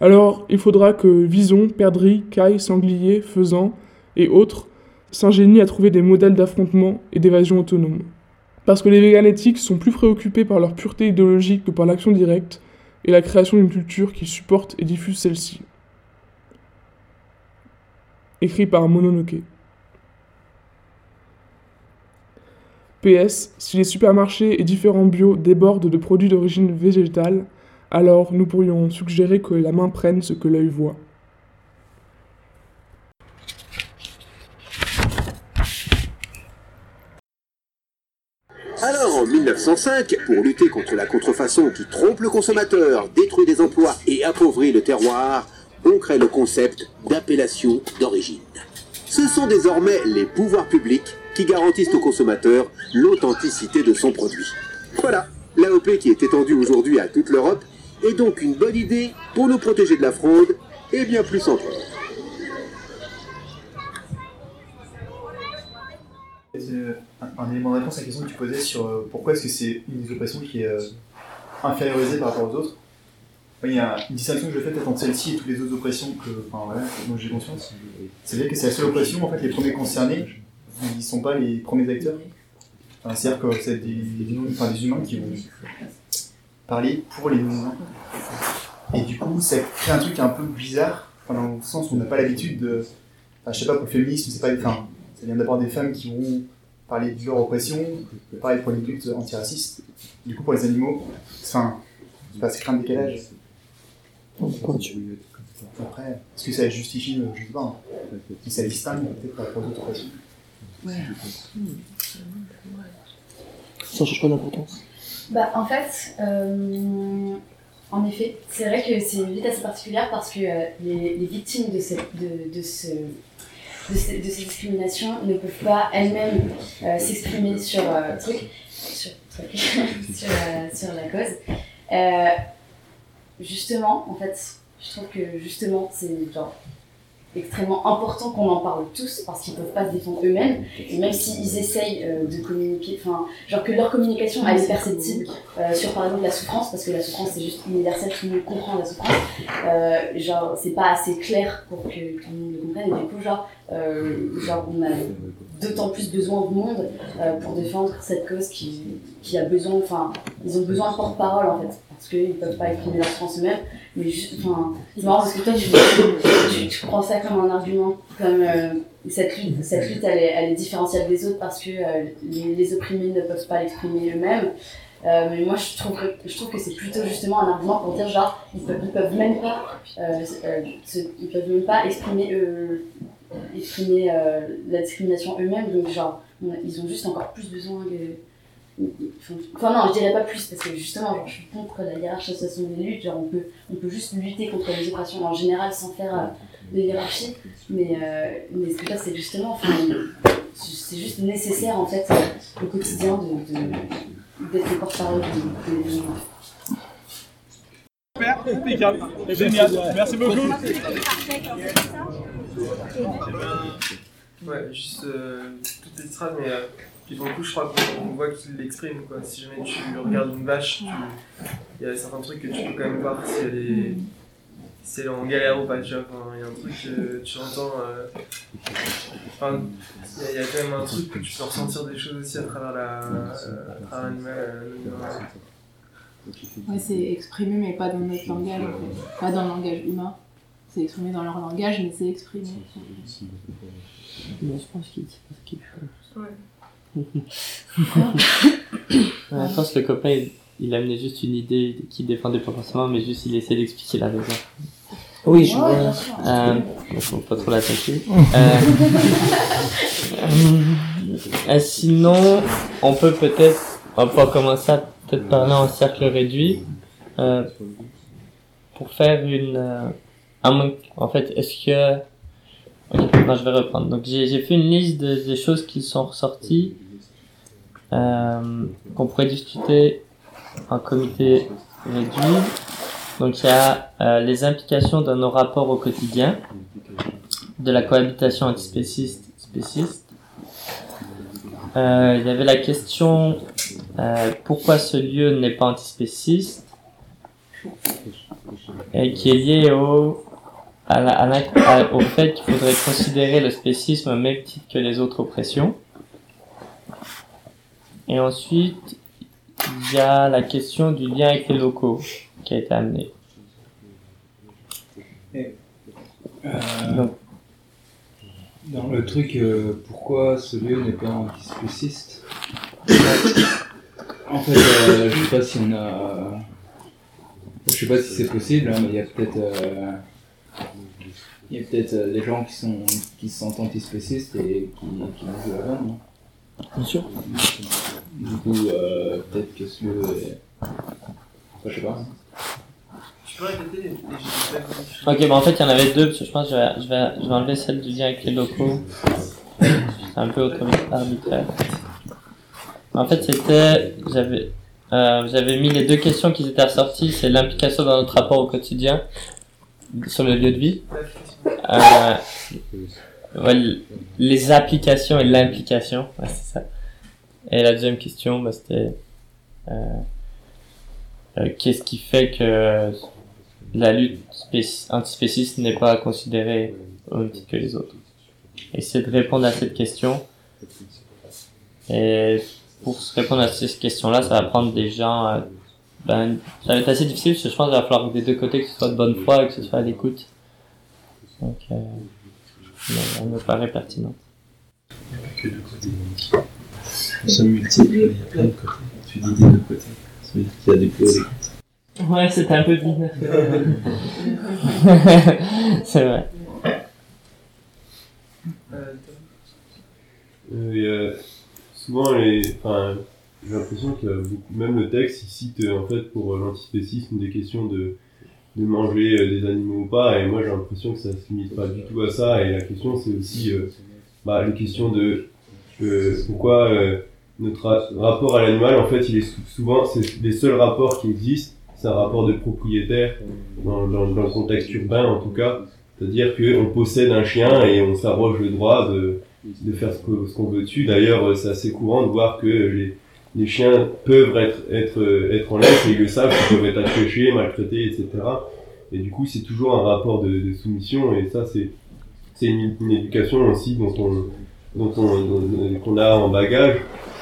alors il faudra que Vison, Perdrix, Caille, Sanglier, Faisan et autres s'ingénient à trouver des modèles d'affrontement et d'évasion autonome. Parce que les véganes éthiques sont plus préoccupés par leur pureté idéologique que par l'action directe et la création d'une culture qui supporte et diffuse celle-ci. Écrit par Mononoke. Si les supermarchés et différents bio débordent de produits d'origine végétale, alors nous pourrions suggérer que la main prenne ce que l'œil voit. Alors, en 1905, pour lutter contre la contrefaçon qui trompe le consommateur, détruit des emplois et appauvrit le terroir, on crée le concept d'appellation d'origine. Ce sont désormais les pouvoirs publics qui garantissent au consommateur l'authenticité de son produit. Voilà, l'AOP qui est étendue aujourd'hui à toute l'Europe est donc une bonne idée pour nous protéger de la fraude et bien plus encore. Euh, un, un élément de réponse à la question que tu posais sur euh, pourquoi est-ce que c'est une oppression qui est euh, infériorisée par rapport aux autres? Il y a une distinction que je fais entre celle-ci et toutes les autres oppressions que, enfin, dont j'ai conscience. C'est-à-dire que c'est la seule oppression, en fait, les premiers concernés, ils ne sont pas les premiers acteurs. Enfin, C'est-à-dire que c'est des, des, non- enfin, des humains qui vont parler pour les non-humains. Et du coup, ça crée un truc un peu bizarre, enfin, dans le sens où on n'a pas l'habitude de. Enfin, je sais pas, pour le féminisme, c'est pas. Enfin, ça vient d'abord des femmes qui vont parler de leur oppression, pareil pour les luttes antiracistes. Du coup, pour les animaux, enfin, c'est crée un décalage. Après, est-ce que ça justifie, je sais pas, hein, si ça distingue peut-être par rapport aux autres oppressions Ça change pas d'importance? Bah, en fait, euh, en effet, c'est vrai que c'est une lutte assez particulière parce que euh, les, les victimes de, de, de, ce, de, ce- de ces discriminations ne peuvent pas elles-mêmes euh, s'exprimer sur, sur, *laughs* sur, la cause. Justement, en fait, je trouve que justement, c'est genre extrêmement important qu'on en parle tous parce qu'ils peuvent pas se défendre eux-mêmes. Et même s'ils essayent euh, de communiquer enfin genre que leur communication elle est perceptible euh, sur par exemple la souffrance parce que la souffrance c'est juste universel tout le monde comprend la souffrance. Euh, genre c'est pas assez clair pour que tout le monde le comprenne. Du coup genre euh, genre on a d'autant plus besoin de monde pour défendre cette cause qui, qui a besoin enfin ils ont besoin de porte-parole en fait. Parce qu'ils peuvent pas exprimer leur souffrance eux-mêmes mais juste enfin c'est marrant parce que toi tu, tu, prends ça comme un argument, comme euh, cette lutte, cette lutte elle, est, elle est différentielle des autres parce que euh, les, les opprimés ne peuvent pas l'exprimer eux-mêmes. Euh, mais moi je trouve je trouve que c'est plutôt justement un argument pour dire genre ils peuvent, peuvent même pas ils peuvent même pas exprimer exprimer la discrimination eux-mêmes donc genre ils ont juste encore plus besoin Enfin non, je dirais pas plus parce que justement, genre, je suis contre la hiérarchisation des luttes. Genre, on peut, on peut juste lutter contre les oppressions en général sans faire euh, de hiérarchie. Mais, euh, mais ce que je veux dire, c'est justement, enfin, c'est juste nécessaire en fait au quotidien de, de- d'être le porte-parole des. Super, impeccable, génial, merci beaucoup. Ouais, juste euh, toutes les mais euh, puis pour le coup, je crois qu'on on voit qu'il l'exprime. Quoi. Si jamais tu regardes une vache, il y a certains trucs que tu peux quand même voir si elle est, si elle est en galère ou pas. Tu vois. Enfin, il y a un truc que tu entends. euh, Enfin, il y, a- il y a quand même un truc que tu peux ressentir des choses aussi à travers la, euh, à travers l'animal. euh. Ouais, c'est exprimé, mais pas dans notre langage, en fait. Pas dans le langage humain. C'est exprimé dans leur langage, mais c'est exprimé. Je pense qu'il sait pas ce qu'il fait. Ouais. Ouais, je pense que le copain, il, il a amené juste une idée qui défendait pas forcément, mais juste il essaie d'expliquer la raison. Oui, je vois. Euh, donc, faut pas trop l'attaquer. *laughs* Euh, euh, sinon, on peut peut-être, on va commencer à peut-être parler en cercle réduit, euh, pour faire une, euh, un en fait, est-ce que, ok, non, je vais reprendre. Donc, j'ai, j'ai fait une liste de- des choses qui sont ressorties, qu'on pourrait discuter en comité réduit. Donc il y a euh, les implications de nos rapports au quotidien, de la cohabitation antispéciste, spéciste. Euh, il y avait la question euh, pourquoi ce lieu n'est pas antispéciste et qui est liée au, au fait qu'il faudrait considérer le spécisme au même titre que les autres oppressions. Et ensuite, il y a la question du lien avec les locaux qui a été amenée. Euh, dans le truc, euh, pourquoi ce lieu n'est pas antispéciste? En fait, euh, je sais pas si on a. Je sais pas si c'est possible, hein, mais il y a peut-être. Il y a peut-être des gens qui, sont, qui sentent antispécistes et qui, qui nous jouent la non Bien sûr. Du coup, euh, peut-être que ce lieu est. Enfin, je sais pas. Tu peux répéter les. Ok, bah en fait, il y en avait deux, parce que je pense que je vais, je vais, je vais enlever celle du lien avec les locaux. C'est un peu arbitraire. En fait, c'était, j'avais, euh, j'avais mis les deux questions qui étaient ressorties, c'est l'implication dans notre rapport au quotidien, sur le lieu de vie. Euh, les applications et l'implication, *laughs* ouais, c'est ça. Et la deuxième question, bah, c'était, euh, euh, qu'est-ce qui fait que la lutte spéci- antispéciste n'est pas considérée au titre que les autres? Essayer de répondre à cette question. Et pour se répondre à cette question-là, ça va prendre des gens. euh, ben, ça va être assez difficile parce que je pense qu'il va falloir que des deux côtés que ce soit de bonne foi et que ce soit à l'écoute. Donc, euh, mais elle me paraît pertinente. que deux côtés. Nous sommes multiples, il y a plein de côtés. Tu dis des deux côtés. Ça veut dire qu'il y a des pour et. Ouais, c'était un peu bizarre. *laughs* C'est vrai. Euh, et, euh, souvent, les, enfin, j'ai l'impression que beaucoup, même le texte, il cite en fait pour l'antispécisme des questions de, de manger euh, des animaux ou pas, et moi j'ai l'impression que ça se limite pas du tout à ça, et la question c'est aussi euh, bah, les questions de euh, pourquoi euh, notre ra- rapport à l'animal, en fait, il est sou- souvent, c'est les seuls rapports qui existent, c'est un rapport de propriétaire, dans, dans, le contexte urbain en tout cas, c'est-à-dire qu'on possède un chien et on s'arroge le droit de, de faire ce qu'on veut dessus. D'ailleurs, c'est assez courant de voir que les, les chiens peuvent être, être, être en laisse et ils le savent, qu'ils peuvent être accrochés, maltraités, etc. Et du coup, c'est toujours un rapport de, de soumission et ça, c'est c'est une, une éducation aussi dont on dont on qu'on a en bagage.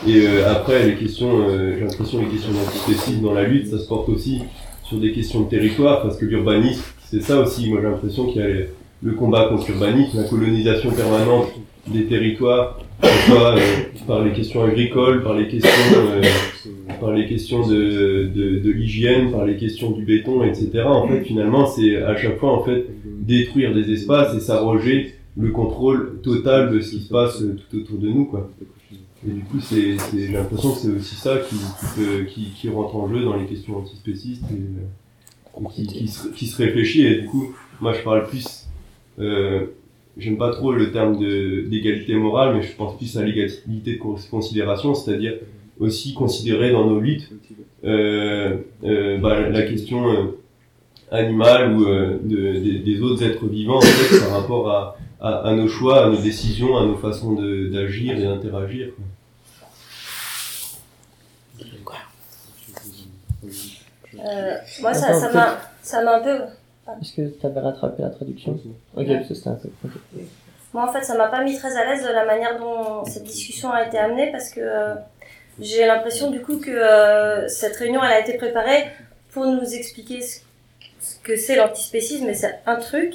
Et euh, après, les questions, euh, j'ai l'impression les questions d'antispécisme dans la lutte, ça se porte aussi sur des questions de territoire parce que l'urbanisme, c'est ça aussi. Moi, j'ai l'impression qu'il y a les- le combat contre l'urbanisme, la colonisation permanente des territoires, soit euh, par les questions agricoles, par les questions, euh, par les questions de, de, de l'hygiène, par les questions du béton, etc. En fait, finalement, c'est à chaque fois en fait détruire des espaces et s'arroger le contrôle total de ce qui se passe euh, tout autour de nous, quoi. Et du coup, c'est, j'ai l'impression que c'est aussi ça qui, qui, qui, rentre en jeu dans les questions antispécistes et, qui, qui se réfléchit. Et du coup, moi, je parle plus. Euh, j'aime pas trop le terme de, d'égalité morale, mais je pense plus à l'égalité de cons- considération, c'est-à-dire aussi considérer dans nos luttes euh, euh, bah, la question euh, animale ou euh, de, des, des autres êtres vivants en fait, par rapport à, à, à nos choix, à nos décisions, à nos façons d'agir et d'interagir. Euh, moi, m'a ça m'a un peu. Est-ce que tu avais rattrapé la traduction Ok, Ouais. c'était un peu. Moi, en fait, ça m'a pas mis très à l'aise de la manière dont cette discussion a été amenée parce que euh, j'ai l'impression du coup que euh, cette réunion elle a été préparée pour nous expliquer ce, ce que c'est l'antispécisme et c'est un truc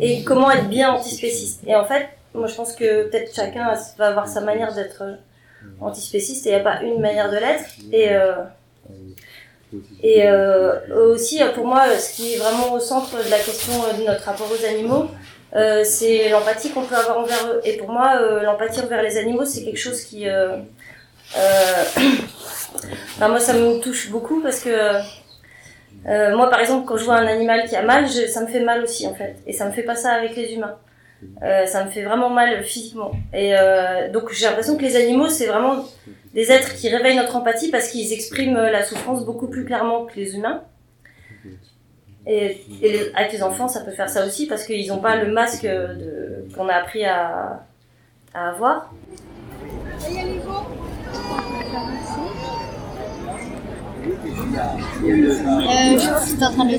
et comment être bien antispéciste. Et en fait, moi je pense que peut-être chacun va avoir sa manière d'être euh, antispéciste et il n'y a pas une manière de l'être. Et, euh, et euh, aussi, pour moi, ce qui est vraiment au centre de la question de notre rapport aux animaux, euh, c'est l'empathie qu'on peut avoir envers eux. Et pour moi, euh, l'empathie envers les animaux, c'est quelque chose qui... euh, euh, *coughs* enfin, moi, ça me touche beaucoup parce que... euh, moi, par exemple, quand je vois un animal qui a mal, je- ça me fait mal aussi, en fait. Et ça me fait pas ça avec les humains. Euh, ça me fait vraiment mal physiquement. Et euh, donc, j'ai l'impression que les animaux, c'est vraiment des êtres qui réveillent notre empathie parce qu'ils expriment la souffrance beaucoup plus clairement que les humains. Et, avec les enfants, ça peut faire ça aussi parce qu'ils n'ont pas le masque de- qu'on a appris à, avoir. Euh, je en train de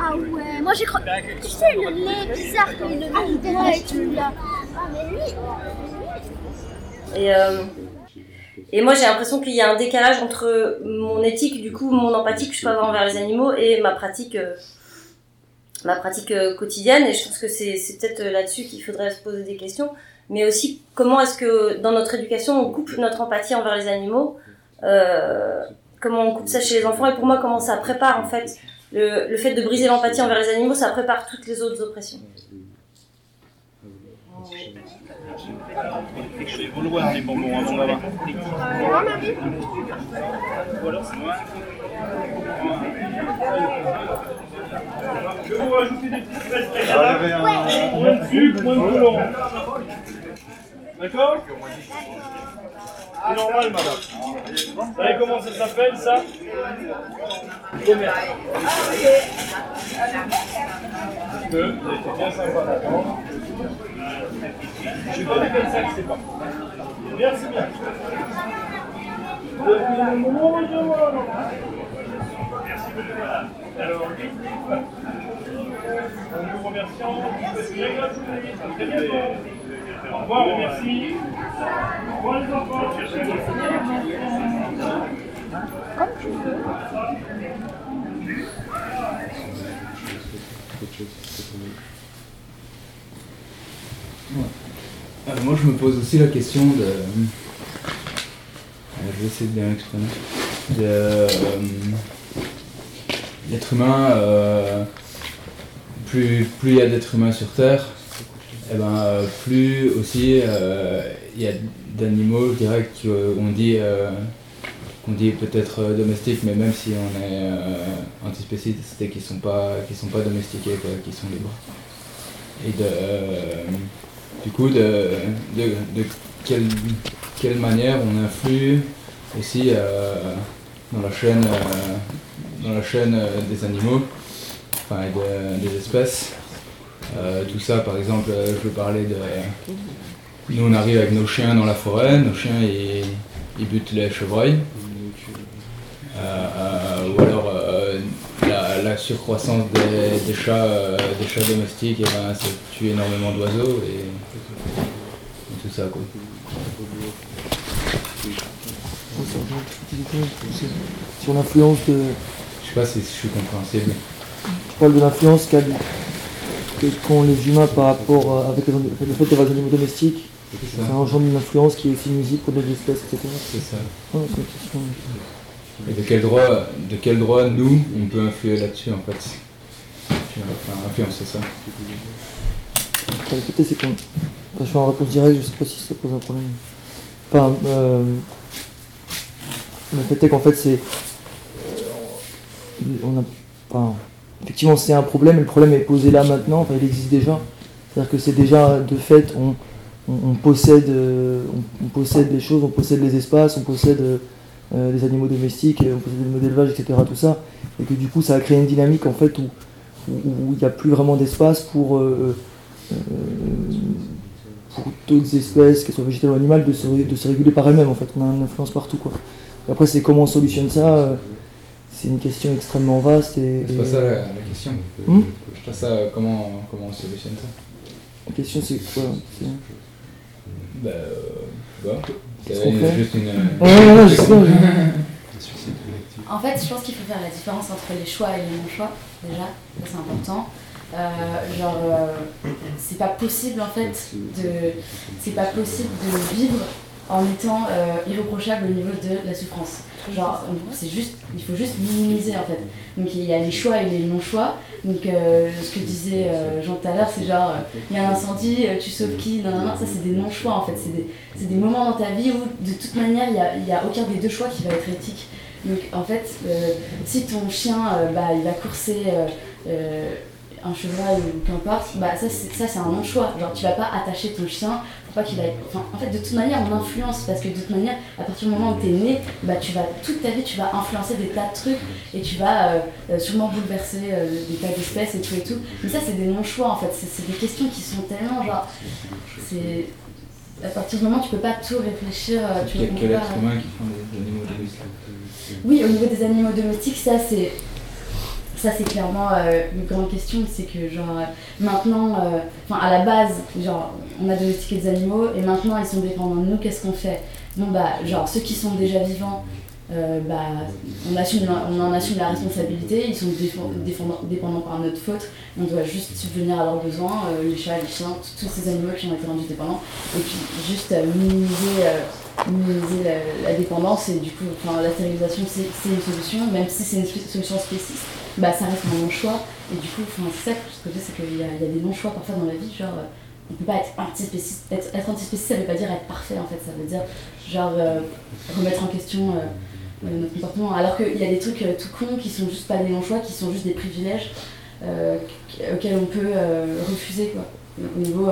Ah ouais, moi j'ai cru. Tu sais, le lait bizarre le met dedans et tout là. Ah, mais lui. Et, euh, et moi, j'ai l'impression qu'il y a un décalage entre mon éthique, du coup, mon empathie que je peux avoir envers les animaux et ma pratique, euh, ma pratique euh, quotidienne. Et je pense que c'est peut-être là-dessus qu'il faudrait se poser des questions. Mais aussi, comment est-ce que dans notre éducation, on coupe notre empathie envers les animaux? Comment on coupe ça chez les enfants? Et pour moi, comment ça prépare, en fait, le, le fait de briser l'empathie envers les animaux, ça prépare toutes les autres oppressions. Je vais vouloir les bonbons avant là-bas. Ou alors c'est moi. Je vais vous rajouter des petites fraises un- Moins de sucre, moins de colorant. D'accord C'est normal, madame. Vous savez comment ça s'appelle, ça vous. Je suis pas que c'est pas. Merci bien. Vous alors Merci beaucoup. Alors, en vous remerciant, à très. Merci. Enfants. Euh, moi, je me pose aussi la question de. euh, je vais essayer de bien l'exprimer. De. euh, L'être humain, plus plus il y a d'êtres humains sur Terre, et ben, euh, plus aussi euh, il y a d'animaux, je dirais, qu'on dit, euh, dit peut-être euh, domestiques, mais même si on est euh, antispéciste, c'est qu'ils sont pas, sont pas domestiqués, qu'ils sont libres. Et de, euh, du coup, de, de, de quelle, quelle manière on influe aussi euh, dans la chaîne, euh, dans la chaîne euh, des animaux enfin, des espèces. Euh, tout ça, par exemple, euh, je veux parler de. Nous, on arrive avec nos chiens dans la forêt, nos chiens ils, ils butent les chevreuils. Euh, ou alors la, la surcroissance des, des chats, des chats domestiques, et ben, ça tue énormément d'oiseaux et, et tout ça. Quoi. Sur l'influence de. Je sais pas si je suis compréhensible. Je parle de l'influence qu'a qu'ont les humains par rapport à- avec les- le fait d'avoir des animaux domestiques. Ça. Ça engendre une influence qui est aussi nuisible pour d'autres espèces, etc. C'est ça. Ouais. Et de quel droit, de quel droit nous, on peut influer là-dessus en fait? Enfin, influencer ça. C'est je suis en réponse directe, je sais pas si ça pose un problème. Enfin, euh, le fait est qu'en fait, c'est. On a. Enfin, effectivement, c'est un problème, et le problème est posé là maintenant, enfin, il existe déjà. C'est-à-dire que c'est déjà, de fait, on, possède, euh, on, possède choses, on possède les espaces, on possède euh, les animaux domestiques, on possède les animaux d'élevage, etc. Tout ça. Et que du coup, ça a créé une dynamique, en fait, où il n'y a plus vraiment d'espace pour. euh, euh, d'autres espèces, qu'elles soient végétales ou animales, de se, réguler par elles-mêmes en fait. On a une influence partout après c'est comment on solutionne ça, euh, c'est une question extrêmement vaste et. C'est pas ça la, la question. Hmm C'est pas ça euh, comment, comment on solutionne ça La question c'est quoi c'est- Bah, euh, je sais pas. Qu'est-ce C'est juste une. Ouais, ouais, ouais, je sais pas, En fait, je pense qu'il faut faire la différence entre les choix et les non-choix, déjà, ça c'est important. Euh, genre, euh, c'est pas possible en fait de, c'est pas possible de vivre en étant euh, irréprochable au niveau de la souffrance. Genre, c'est juste, il faut juste minimiser en fait. Donc il y a les choix et les non-choix. Donc euh, ce que disait euh, Jean tout à l'heure, c'est genre, il y a un incendie, euh, tu sauves qui, non, non, non, ça c'est des non-choix en fait. C'est des, des moments dans ta vie où de toute manière, il n'y a, a aucun des deux choix qui va être éthique. Donc en fait, si ton chien, bah, il va courser un chevreuil ou qu'importe, bah, ça c'est ça, c'est un non-choix. Genre tu vas pas attacher ton chien qu'il. Enfin, en fait, de toute manière, on influence parce que de toute manière, à partir du moment où tu es né, bah, tu vas, toute ta vie, tu vas influencer des tas de trucs et tu vas euh, euh, sûrement bouleverser euh, des tas d'espèces et tout et tout. Mais ça, c'est des non-choix en fait. C'est des questions qui sont tellement genre. C'est. À partir du moment où tu peux pas tout réfléchir, tu Quel, réponds quel pas- être humain qui font des animaux domestiques oui, au niveau des animaux domestiques, ça c'est. Ça c'est clairement euh, une grande question, c'est que genre maintenant, euh, enfin à la base, genre on a domestiqué des animaux et maintenant ils sont dépendants de nous, qu'est-ce qu'on fait? Bon bah genre ceux qui sont déjà vivants, euh, bah on, assume, on en assume la responsabilité, ils sont dépendants par notre faute, on doit juste subvenir à leurs besoins, les chats, les chiens, tous ces animaux qui ont été rendus dépendants, et puis juste minimiser, la, dépendance et du coup la stérilisation c'est une solution, même si c'est une solution spécifique, bah ça reste un non-choix, et du coup c'est ça que je veux, c'est qu'il y, a- des non-choix parfois dans la vie, genre euh, on peut pas être antispéciste, être, être antispéciste ça veut pas dire être parfait en fait, ça veut dire genre euh, remettre en question euh, notre comportement, alors qu'il y a des trucs tout cons qui sont juste pas des non-choix, qui sont juste des privilèges qu- auxquels on peut refuser quoi. Au niveau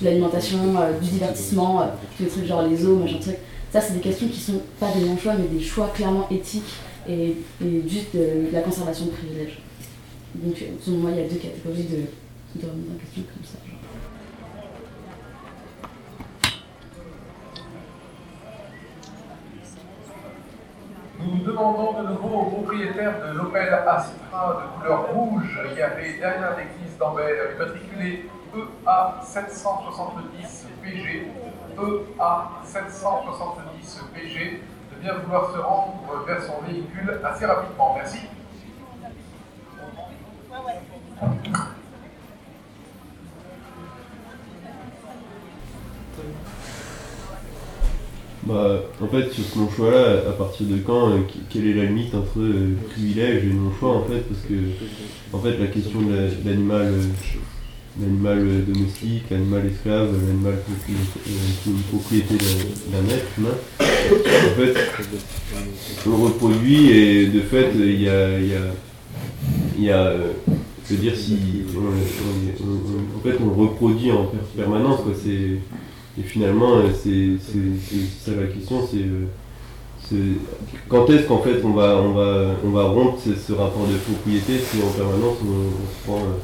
de l'alimentation, du divertissement, tous les trucs genre les eaux, machin truc. Ça, c'est des questions qui sont pas des non-choix, mais des choix clairement éthiques et, juste de, de la conservation de privilèges. Donc, euh, selon moi, il y a deux catégories de, de remise en question comme ça. genre. Nous demandons de nouveau au propriétaire de l'Opel Astra de couleur rouge garé derrière l'église d'Ambert, immatriculé EA 770 PG, EA 770 PG, vouloir se rendre vers son véhicule assez rapidement. Merci. Bah, en fait, sur ce non-choix-là, à partir de quand, euh, quelle est la limite entre euh, privilège et non-choix, en fait Parce que, en fait, la question de la- de l'animal euh, l'animal euh, domestique, l'animal esclave, l'animal euh, qui est une propriété d'un être humain, en fait, on reproduit et de fait, il y a... il y a, euh, dire, si. en fait, on le reproduit en per- permanence, quoi. Et finalement, euh, c'est ça la question, c'est euh, quand est-ce qu'en fait on va, on va, on va rompre ce, rapport de propriété si en permanence on, se prend, euh,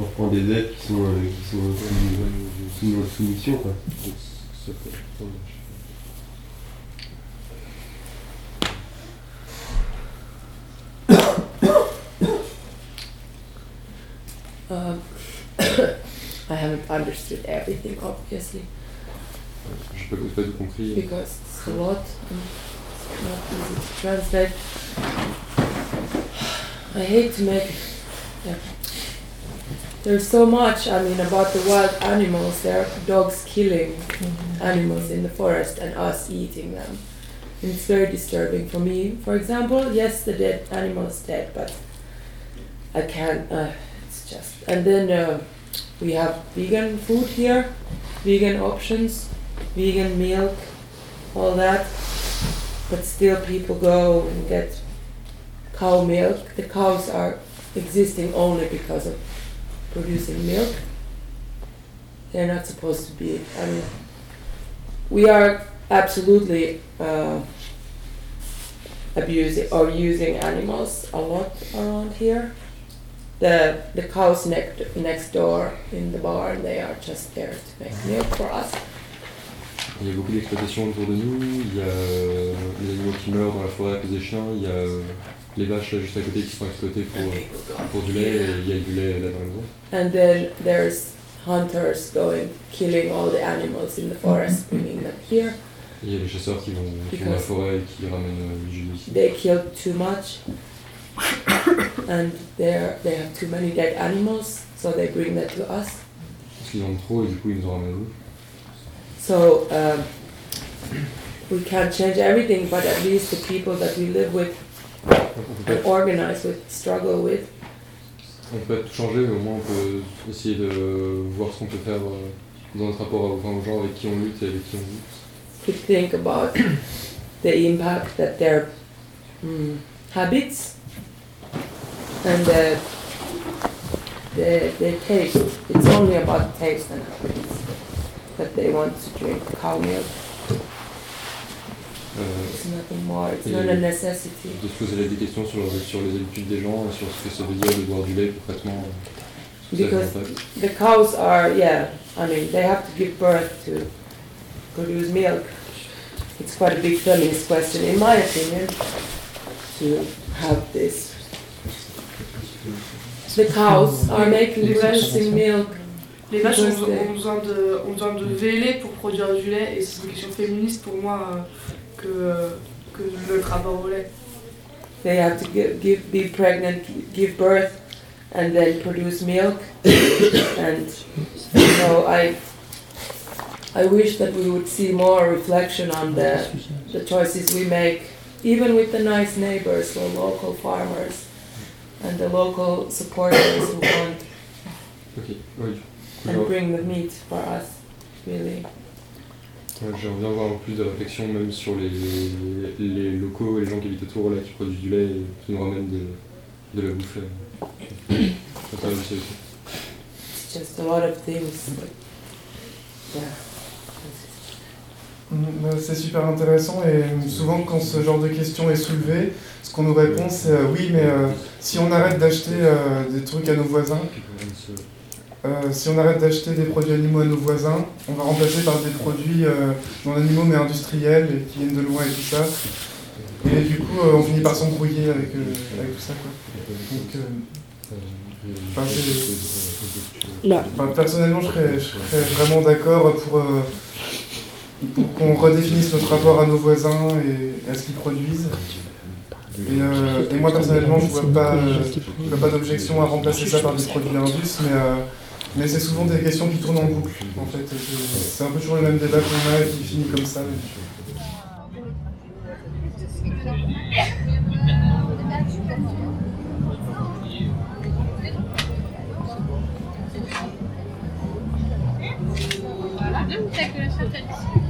on se prend des êtres qui sont, euh, qui sont sous, sous notre soumission quoi. Um, *coughs* I haven't understood everything, obviously, J'ai pas, tout compris. because it's a lot and it's not easy to translate. I hate to make. Yeah. There's so much, I mean, about the wild animals. There are dogs killing animals in the forest and us eating them. And it's very disturbing for me. For example, yes, the dead animal is dead, but I can't. Uh, it's just. And then uh, we have vegan food here, vegan options, vegan milk, all that. But still, people go and get cow milk. The cows are existing only because of producing milk. They're not supposed to be. I mean, we are absolutely uh, abusing or using animals a lot around here. The the cows next next door in the barn, they are just there to make milk for us. Il y a beaucoup d'exploitation autour de nous, il y a euh, les animaux qui meurent dans la forêt cause des chiens, il y a euh, les vaches là juste à côté qui sont exploitées pour, euh, pour du lait et il y a du lait là dans la maison. And then there's hunters going killing all the animals in the forest, bringing them here. Il y a les chasseurs qui vont, qui vont dans la forêt et qui ramènent euh, du jus ici. They killed too much, *coughs* and they they have too many dead animals, so they bring that to us. Parce qu'ils en ont trop et du coup ils nous en ramènent à nous. So um, *coughs* we can't change everything, but at least the people that we live with and organize with, struggle with, On peut pas tout changer mais au moins on peut essayer de voir ce qu'on peut faire euh, dans notre rapport aux, enfin, aux gens avec qui on lutte et avec qui on lutte. to think about *coughs* the impact that their mm, habits and the, the, the taste. It's only about taste and habits that they want to drink cow milk. Euh, It's nothing more. It's et not a necessity. De se poser des questions sur, sur les habitudes des gens et sur ce que ça veut dire de boire du lait concrètement. euh, Because the cows are, yeah, I mean, they have to give birth to produce milk. It's quite a big feminist question, in my opinion, to have this. The cows are making breasting milk. Les vaches ont, ont besoin de, ont besoin de véler pour produire du lait et c'est une question féministe pour moi euh, que, que notre rapport au lait. They have to give, give, be pregnant, give birth, and then produce milk. *coughs* and so I, I wish that we would see more reflection on the, the choices we make, even with the nice neighbors, the local farmers, and the local supporters who want Ok, oui. Du coup, and bring the meat for us, really. Ouais, J'aimerais bien voir plus de réflexion même sur les, les locaux et les gens qui habitent autour là qui produisent du lait et qui nous ramènent de, de la bouffe. Ça t'intéresse aussi. It's just a lot of things. But, yeah. C'est super intéressant et souvent quand ce genre de question est soulevé, ce qu'on nous répond c'est euh, oui mais euh, si on arrête d'acheter euh, des trucs à nos voisins, euh, si on arrête d'acheter des produits animaux à nos voisins, on va remplacer par des produits euh, non animaux mais industriels et qui viennent de loin et tout ça. Et du coup euh, on finit par s'embrouiller avec, avec tout ça quoi. Donc, enfin, personnellement je serais, je serais vraiment d'accord pour... pour qu'on redéfinisse notre rapport à nos voisins et à ce qu'ils produisent. Et, euh, et moi personnellement, je vois pas, euh, je vois pas d'objection à remplacer ça par des produits Indus, mais, euh, mais c'est souvent des questions qui tournent en boucle. En fait, C'est- un peu toujours le même débat qu'on a et qui finit comme ça.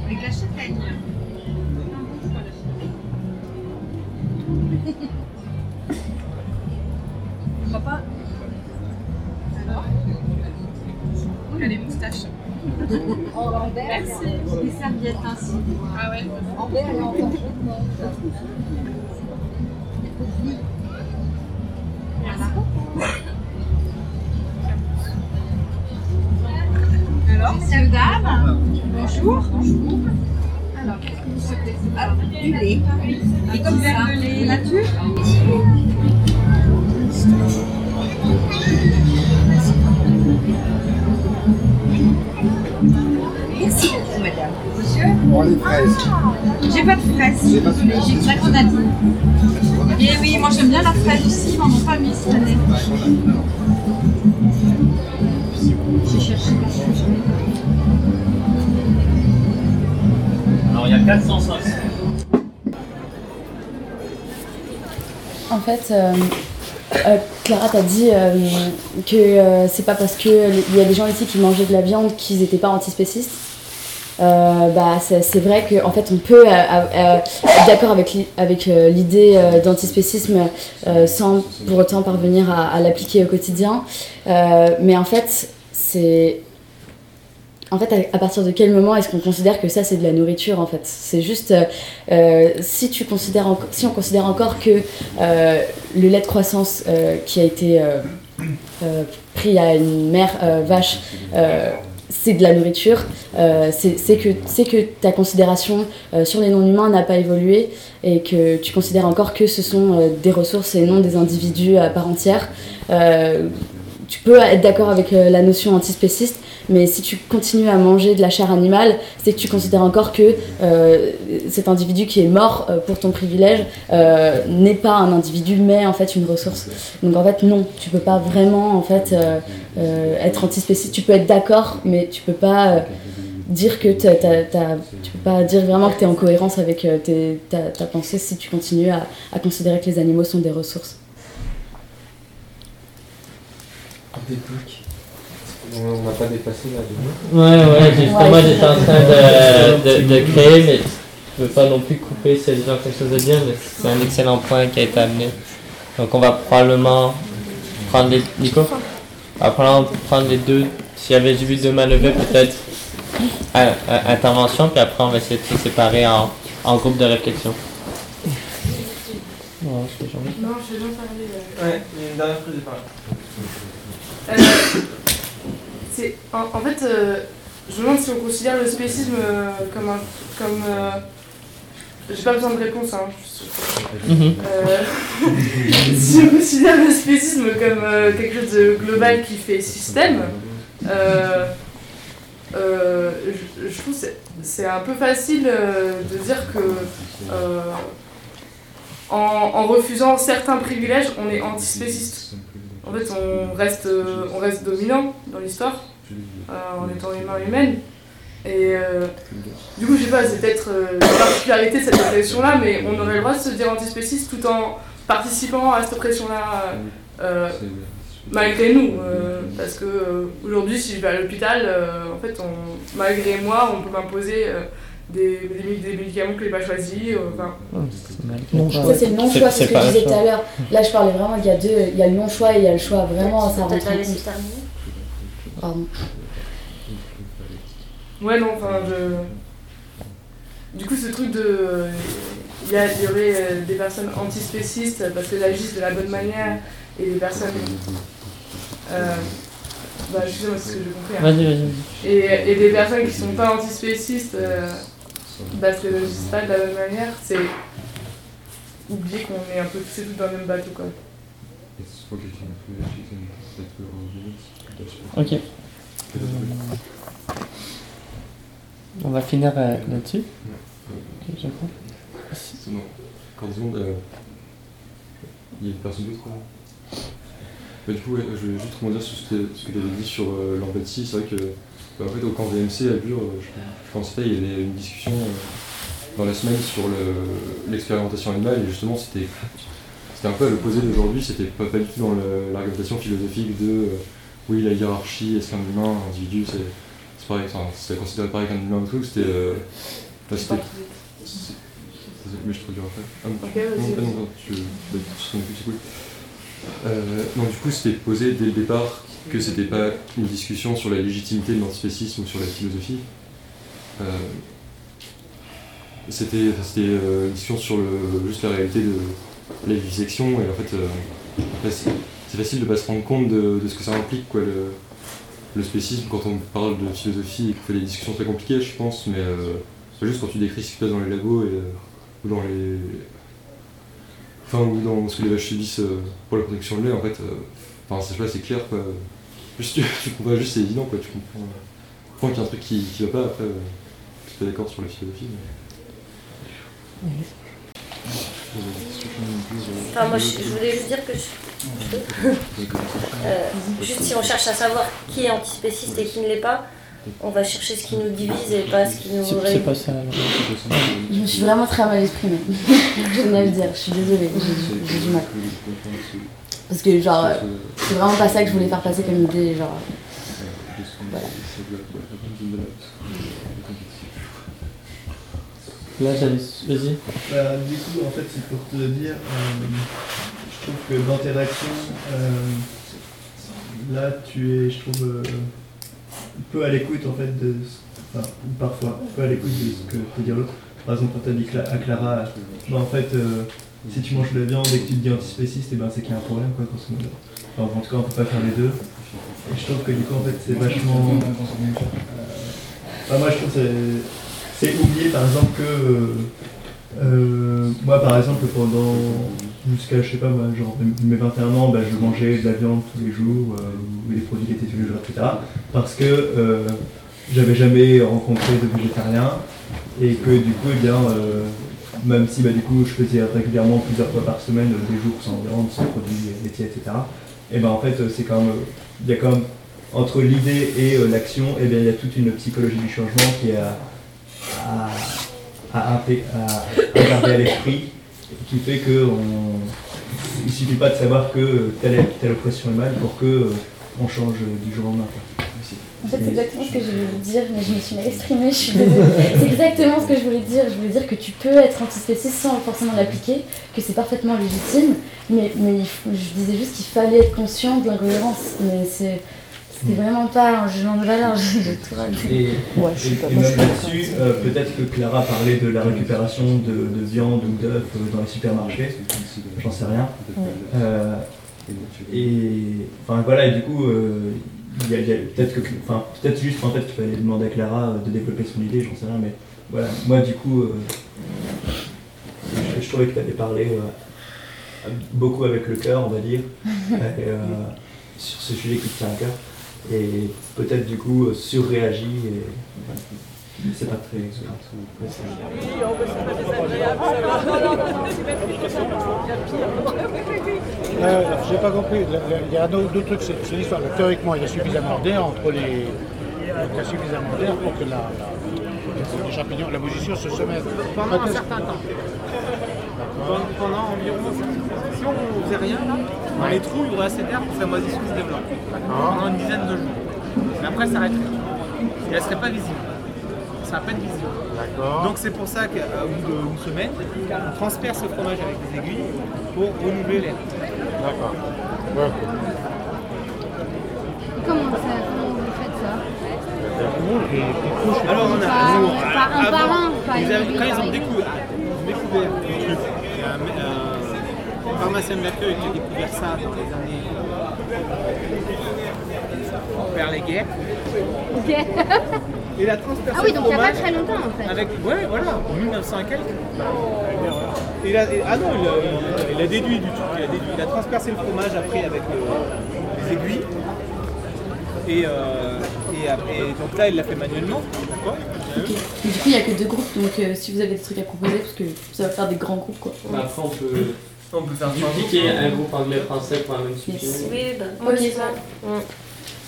Avec la châtaigne. Serviettes ainsi. Ah ouais. En et en blanc. Alors, messieurs, dames, bonjour. Alors, qu'est-ce que vous souhaitez Alors, du lait. Et comme ça, Fraises. J'ai de la grenadine. Et oui, moi j'aime bien la fraise aussi, mais on n'en pas mis cette année. J'ai cherché. Alors il y a 400 sauces. En fait, euh, euh, Clara t'a dit euh, que euh, c'est pas parce qu'il y a des gens ici qui mangeaient de la viande qu'ils n'étaient pas antispécistes. Euh, bah, c'est vrai qu'en fait on peut euh, euh, être d'accord avec, avec l'idée d'antispécisme sans pour autant parvenir à, l'appliquer au quotidien. Mais en fait, c'est en fait, à, partir de quel moment est-ce qu'on considère que ça c'est de la nourriture en fait? C'est juste si tu considères si on considère encore que le lait de croissance qui a été pris à une mère vache c'est de la nourriture, euh, c'est que, que ta considération euh, sur les non-humains n'a pas évolué et que tu considères encore que ce sont euh, des ressources et non des individus à part entière. Tu peux être d'accord avec la notion antispéciste, mais si tu continues à manger de la chair animale, c'est que tu considères encore que euh, cet individu qui est mort euh, pour ton privilège euh, n'est pas un individu, mais en fait une ressource. Donc en fait, non, tu peux pas vraiment en fait être antispéciste. Tu peux être d'accord, mais tu peux pas dire que t'as- tu peux pas dire vraiment que tu es en cohérence avec tes- ta, ta pensée si tu continues à, à considérer que les animaux sont des ressources. On n'a pas dépassé là. Ouais, ouais, justement, j'étais en train de, de, de créer, mais je veux pas non plus couper si les gens ont quelque chose à dire, mais c'est un excellent point qui a été amené. Donc, on va probablement prendre les. Nico? On va probablement prendre les deux. S'il y avait vu deux mains levées, peut-être à- à- intervention, puis après, on va essayer de se séparer en, en groupe de réflexion. Non, je fais jamais. Non, je vais bien parler. euh. Ouais, il y a une dernière prise de parole. C'est, en, en fait, euh, je me demande si on considère le spécisme euh, comme un. Comme, euh, j'ai pas besoin de réponse, hein. Mhm. *laughs* Si on considère le spécisme comme quelque chose de global qui fait système, je, trouve que c'est, un peu facile de dire que. en, en refusant certains privilèges, on est antispéciste. En fait, on reste, euh, on reste dominant dans l'histoire, euh, en étant humain humaine. Et euh, du coup, je sais pas, c'est peut-être euh, la particularité de cette oppression-là, mais on aurait le droit de se dire antispéciste tout en participant à cette oppression-là malgré nous. parce que aujourd'hui, si je vais à l'hôpital, en fait, malgré moi, on peut m'imposer des, des, des médicaments que je n'ai pas choisis. euh, enfin, Ça, c'est le non-choix, c'est ce que je disais tout à l'heure. Là, je parlais vraiment, il y a deux, il y a le non-choix et il y a le choix. Vraiment, ça rentre en. Pardon. Ouais, non, enfin, je. Du coup, ce truc de. Il y, a- il y aurait euh, des personnes antispécistes parce qu'elles agissent de la bonne manière et des personnes. Euh, bah, excusez-moi, c'est ce que j'ai compris. hein. Vas-y, vas-y, Et, et des personnes qui sont pas antispécistes euh, parce qu'elles agissent pas de la bonne manière, c'est. Oublier qu'on est un peu tous et toutes dans le même bateau, quoi. Ok. Euh, on va finir euh, là-dessus. Ok, je crois. C'est bon. Quand secondes, euh, il y a personne d'autre là Bah, Du coup, ouais, je vais juste rebondir sur ce que, ce que tu avais dit sur euh, l'empathie. C'est vrai que, en fait, au camp VMC à Bure, euh, je, pensais il y avait une discussion euh, dans la semaine sur le- l'expérimentation animale, et justement, c'était un peu à l'opposé d'aujourd'hui, c'était pas, pas du tout dans l'argumentation philosophique de euh, oui, la hiérarchie, est-ce qu'un humain, un individu, c'est pareil, c'est considéré pareil qu'un humain ou tout, c'était. euh, bah, mais je traduis après. Ah, non, non, non, non, bah, posé dès le départ que c'était pas une discussion sur la légitimité de l'antispécisme ou sur la philosophie. Euh, c'était euh, une discussion sur le, juste la réalité de la vivisection et en fait euh, c'est facile de pas se rendre compte de, de ce que ça implique quoi le, le spécisme quand on parle de philosophie et qu'on fait des discussions très compliquées je pense mais c'est juste quand tu décris ce qui se passe dans les labos et, ou dans les enfin ou dans ce que les vaches subissent pour la production de lait en fait enfin c'est là c'est clair quoi juste tu, tu comprends juste c'est évident quoi tu comprends euh, tu comprends qu'il y a un truc qui, qui va pas après euh, je suis pas d'accord sur la philosophie mais... Enfin, moi, je, je voulais juste dire que je- Euh, juste si on cherche à savoir qui est antispéciste et qui ne l'est pas, on va chercher ce qui nous divise et pas ce qui nous C'est pas ça. Je me suis vraiment très mal exprimée. *laughs* je tenais à le dire, je suis désolée, j'ai j'ai du mal. Parce que, genre, euh, c'est vraiment pas ça que je voulais faire passer comme idée, genre. Voilà. Là, j'avais. Vas-y. Bah, du coup, en fait, c'est pour te dire, euh, je trouve que dans tes réactions, euh, là, tu es, je trouve, euh, peu à l'écoute, en fait, de. ce- Enfin, parfois, peu à l'écoute de ce que peut dire l'autre. Par exemple, quand tu as dit à Clara, bah, en fait, euh, si tu manges de la viande et que tu te dis antispéciste, et ben, c'est qu'il y a un problème, quoi, modo. Enfin, en tout cas, on peut pas faire les deux. Et je trouve que du coup, en fait, c'est vachement. euh, enfin, moi, je trouve que c'est- oublier, par exemple, que. euh, euh, moi, par exemple, pendant jusqu'à, je sais pas, moi, genre mes 21 ans, bah, je mangeais de la viande tous les jours, euh, ou des produits laitiers tous les jours, etc. Parce que euh, j'avais jamais rencontré de végétarien et que du coup, eh bien, même si bah, du coup, je faisais régulièrement plusieurs fois par semaine euh, des jours sans viande, sans produits laitiers, etc. Et ben en fait, euh, c'est quand même, euh, il y a quand même entre l'idée et euh, l'action, et bien il y a toute une psychologie du changement qui est à, à, à, garder à l'esprit, qui fait que on, il suffit pas de savoir que telle, telle oppression est mal pour que euh, on change du jour au lendemain. En fait, c'est exactement ce que je voulais dire, mais je me suis mal exprimée, je suis désolée. *laughs* C'est exactement ce que je voulais dire. Je voulais dire que tu peux être antispéciste sans forcément l'appliquer, que c'est parfaitement légitime, mais, je disais juste qu'il fallait être conscient de l'incohérence. Mais c'est c'était vraiment pas un jugement de valeur, j'ai tout. Et, Ouais, je et- pas- et moi, même là-dessus, euh, peut-être que Clara parlait de la récupération de, de viande ou d'œufs euh, dans les supermarchés, j'en sais rien. Ouais. Euh, et enfin voilà, et du coup, euh, y a, il y a peut-être que, enfin peut-être juste en fait qu'il fallait demander à Clara euh, de développer son idée, j'en sais rien, mais voilà, moi du coup, euh, je, je trouvais que tu avais parlé euh, beaucoup avec le cœur, on va dire, *laughs* et, sur ce sujet qui te tient à cœur, et peut-être du coup surréagi, et c'est pas très. Euh, J'ai pas compris. Il y a d'autres trucs, c'est c'est l'histoire. Théoriquement, il y a suffisamment d'air entre les. Il y a suffisamment d'air pour que la, la- les champignons, la position se sommet. Pendant un certain temps. Pendant, pendant environ. Si on faisait rien, dans les trous, il y aurait assez d'air pour que la moisissure se développe. Pendant une dizaine de jours. Mais après, ça arrêterait. Et elle serait pas visible. Ça va pas être visible. Donc c'est pour ça qu'au bout d'une semaine, on transperce le fromage avec des aiguilles pour renouveler l'air. D'accord. Comment ça Comment vous faites ça? Alors on a, par un par un, pas quand ils ont découvert, découvert le truc, et un, un- un pharmacien de l'accueil qui a découvert ça dans les années vers les guerres. Ok. Et la transpercé Ah oui, donc il n'y a pas très longtemps en fait. Avec, ouais, voilà, en 1900 et quelques. Et il a- et- ah non, il a, il déduit du truc, il a, déduit, il a transpercé le fromage après avec le- les aiguilles. Et, euh, et, après- et donc là, il l'a fait manuellement, d'accord du coup, il n'y a que deux groupes, donc euh, si vous avez des trucs à proposer, parce que ça va faire des grands groupes quoi. Bah, après, on peut. On peut faire dupliquer un groupe anglais-français pour un même sujet. Oui, bah. Mm.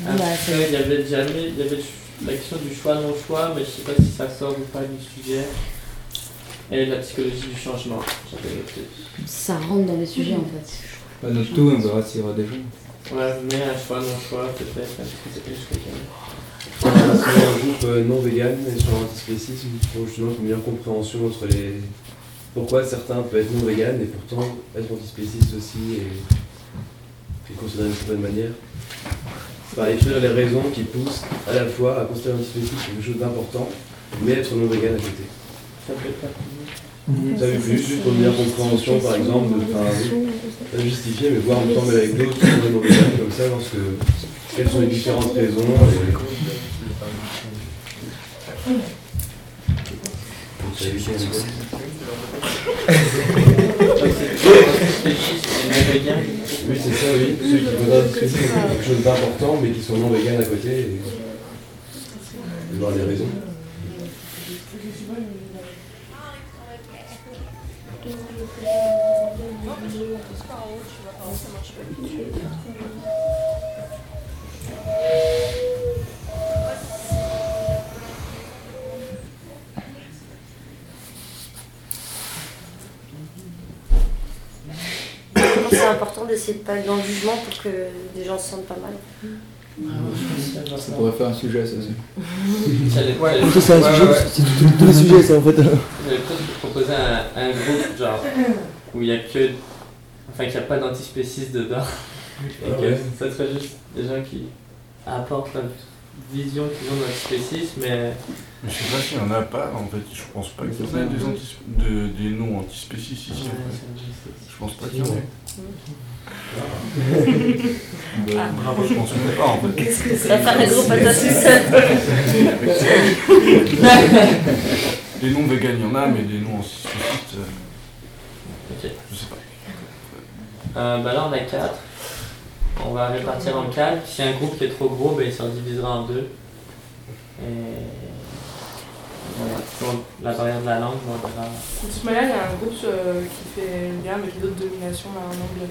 Bah, Après, il y avait jamais, il y avait la question du choix non choix, mais je sais pas si ça sort ou pas du sujet. Et la psychologie du changement. Ça rentre dans les sujets en fait. Pas notre tout, on verra s'il y aura des gens. Ouais, mais un choix non choix peut-être. parce que c'est plus que On a créé un groupe euh, non vegan sur l'antispécisme pour justement une meilleure compréhension entre les. Pourquoi certains peuvent être non vegan et pourtant être antispécistes aussi et, et considérés d'une certaine manière. Enfin, écrire les raisons qui poussent à la fois à considérer l'antispécisme comme quelque chose d'important, mais être non vegan à côté. Ça peut faire Ça veut plus, juste pour une meilleure compréhension, par exemple, de, enfin, justifier, mais voir ensemble avec d'autres comme ça, lorsque, quelles sont les différentes raisons. et- Oui, c'est ça, oui. Ceux qui que c'est quelque chose d'important, mais qui sont non vegan à côté. Et, et voir les raisons. Important d'essayer de pas être dans le jugement pour que les gens se sentent pas mal. Ça pourrait faire un sujet, ça aussi. J'allais- Ouais, j'allais- ça, c'est un sujet, ouais. c'est tous les sujets, ça en fait. J'avais presque proposé un, un groupe genre où il n'y a que. Enfin, qu'il n'y a pas d'antispécistes dedans. Et que Ouais. ça serait juste des gens qui apportent la vision qu'ils ont de l'antispécisme, mais. Mais je sais pas s'il y en a pas, en fait, je pense pas qu'il y en ait des, antis- de- des noms antispécistes ici. Je pense pas qu'il y en ait. *laughs* Ah, bravo, je pense pas en fait. Qu'est-ce que c'est Ça. *laughs* Des noms vegan, il y en a, mais des noms antispécistes, euh, Ok. je sais pas. Euh, bah là, on a 4. On va répartir en 4. Si un groupe est trop gros, bah, il se divisera en deux. Et. Voilà. La barrière de la langue, on verra. De toute manière, il y a un groupe euh, qui fait le lien avec d'autres dominations en anglais.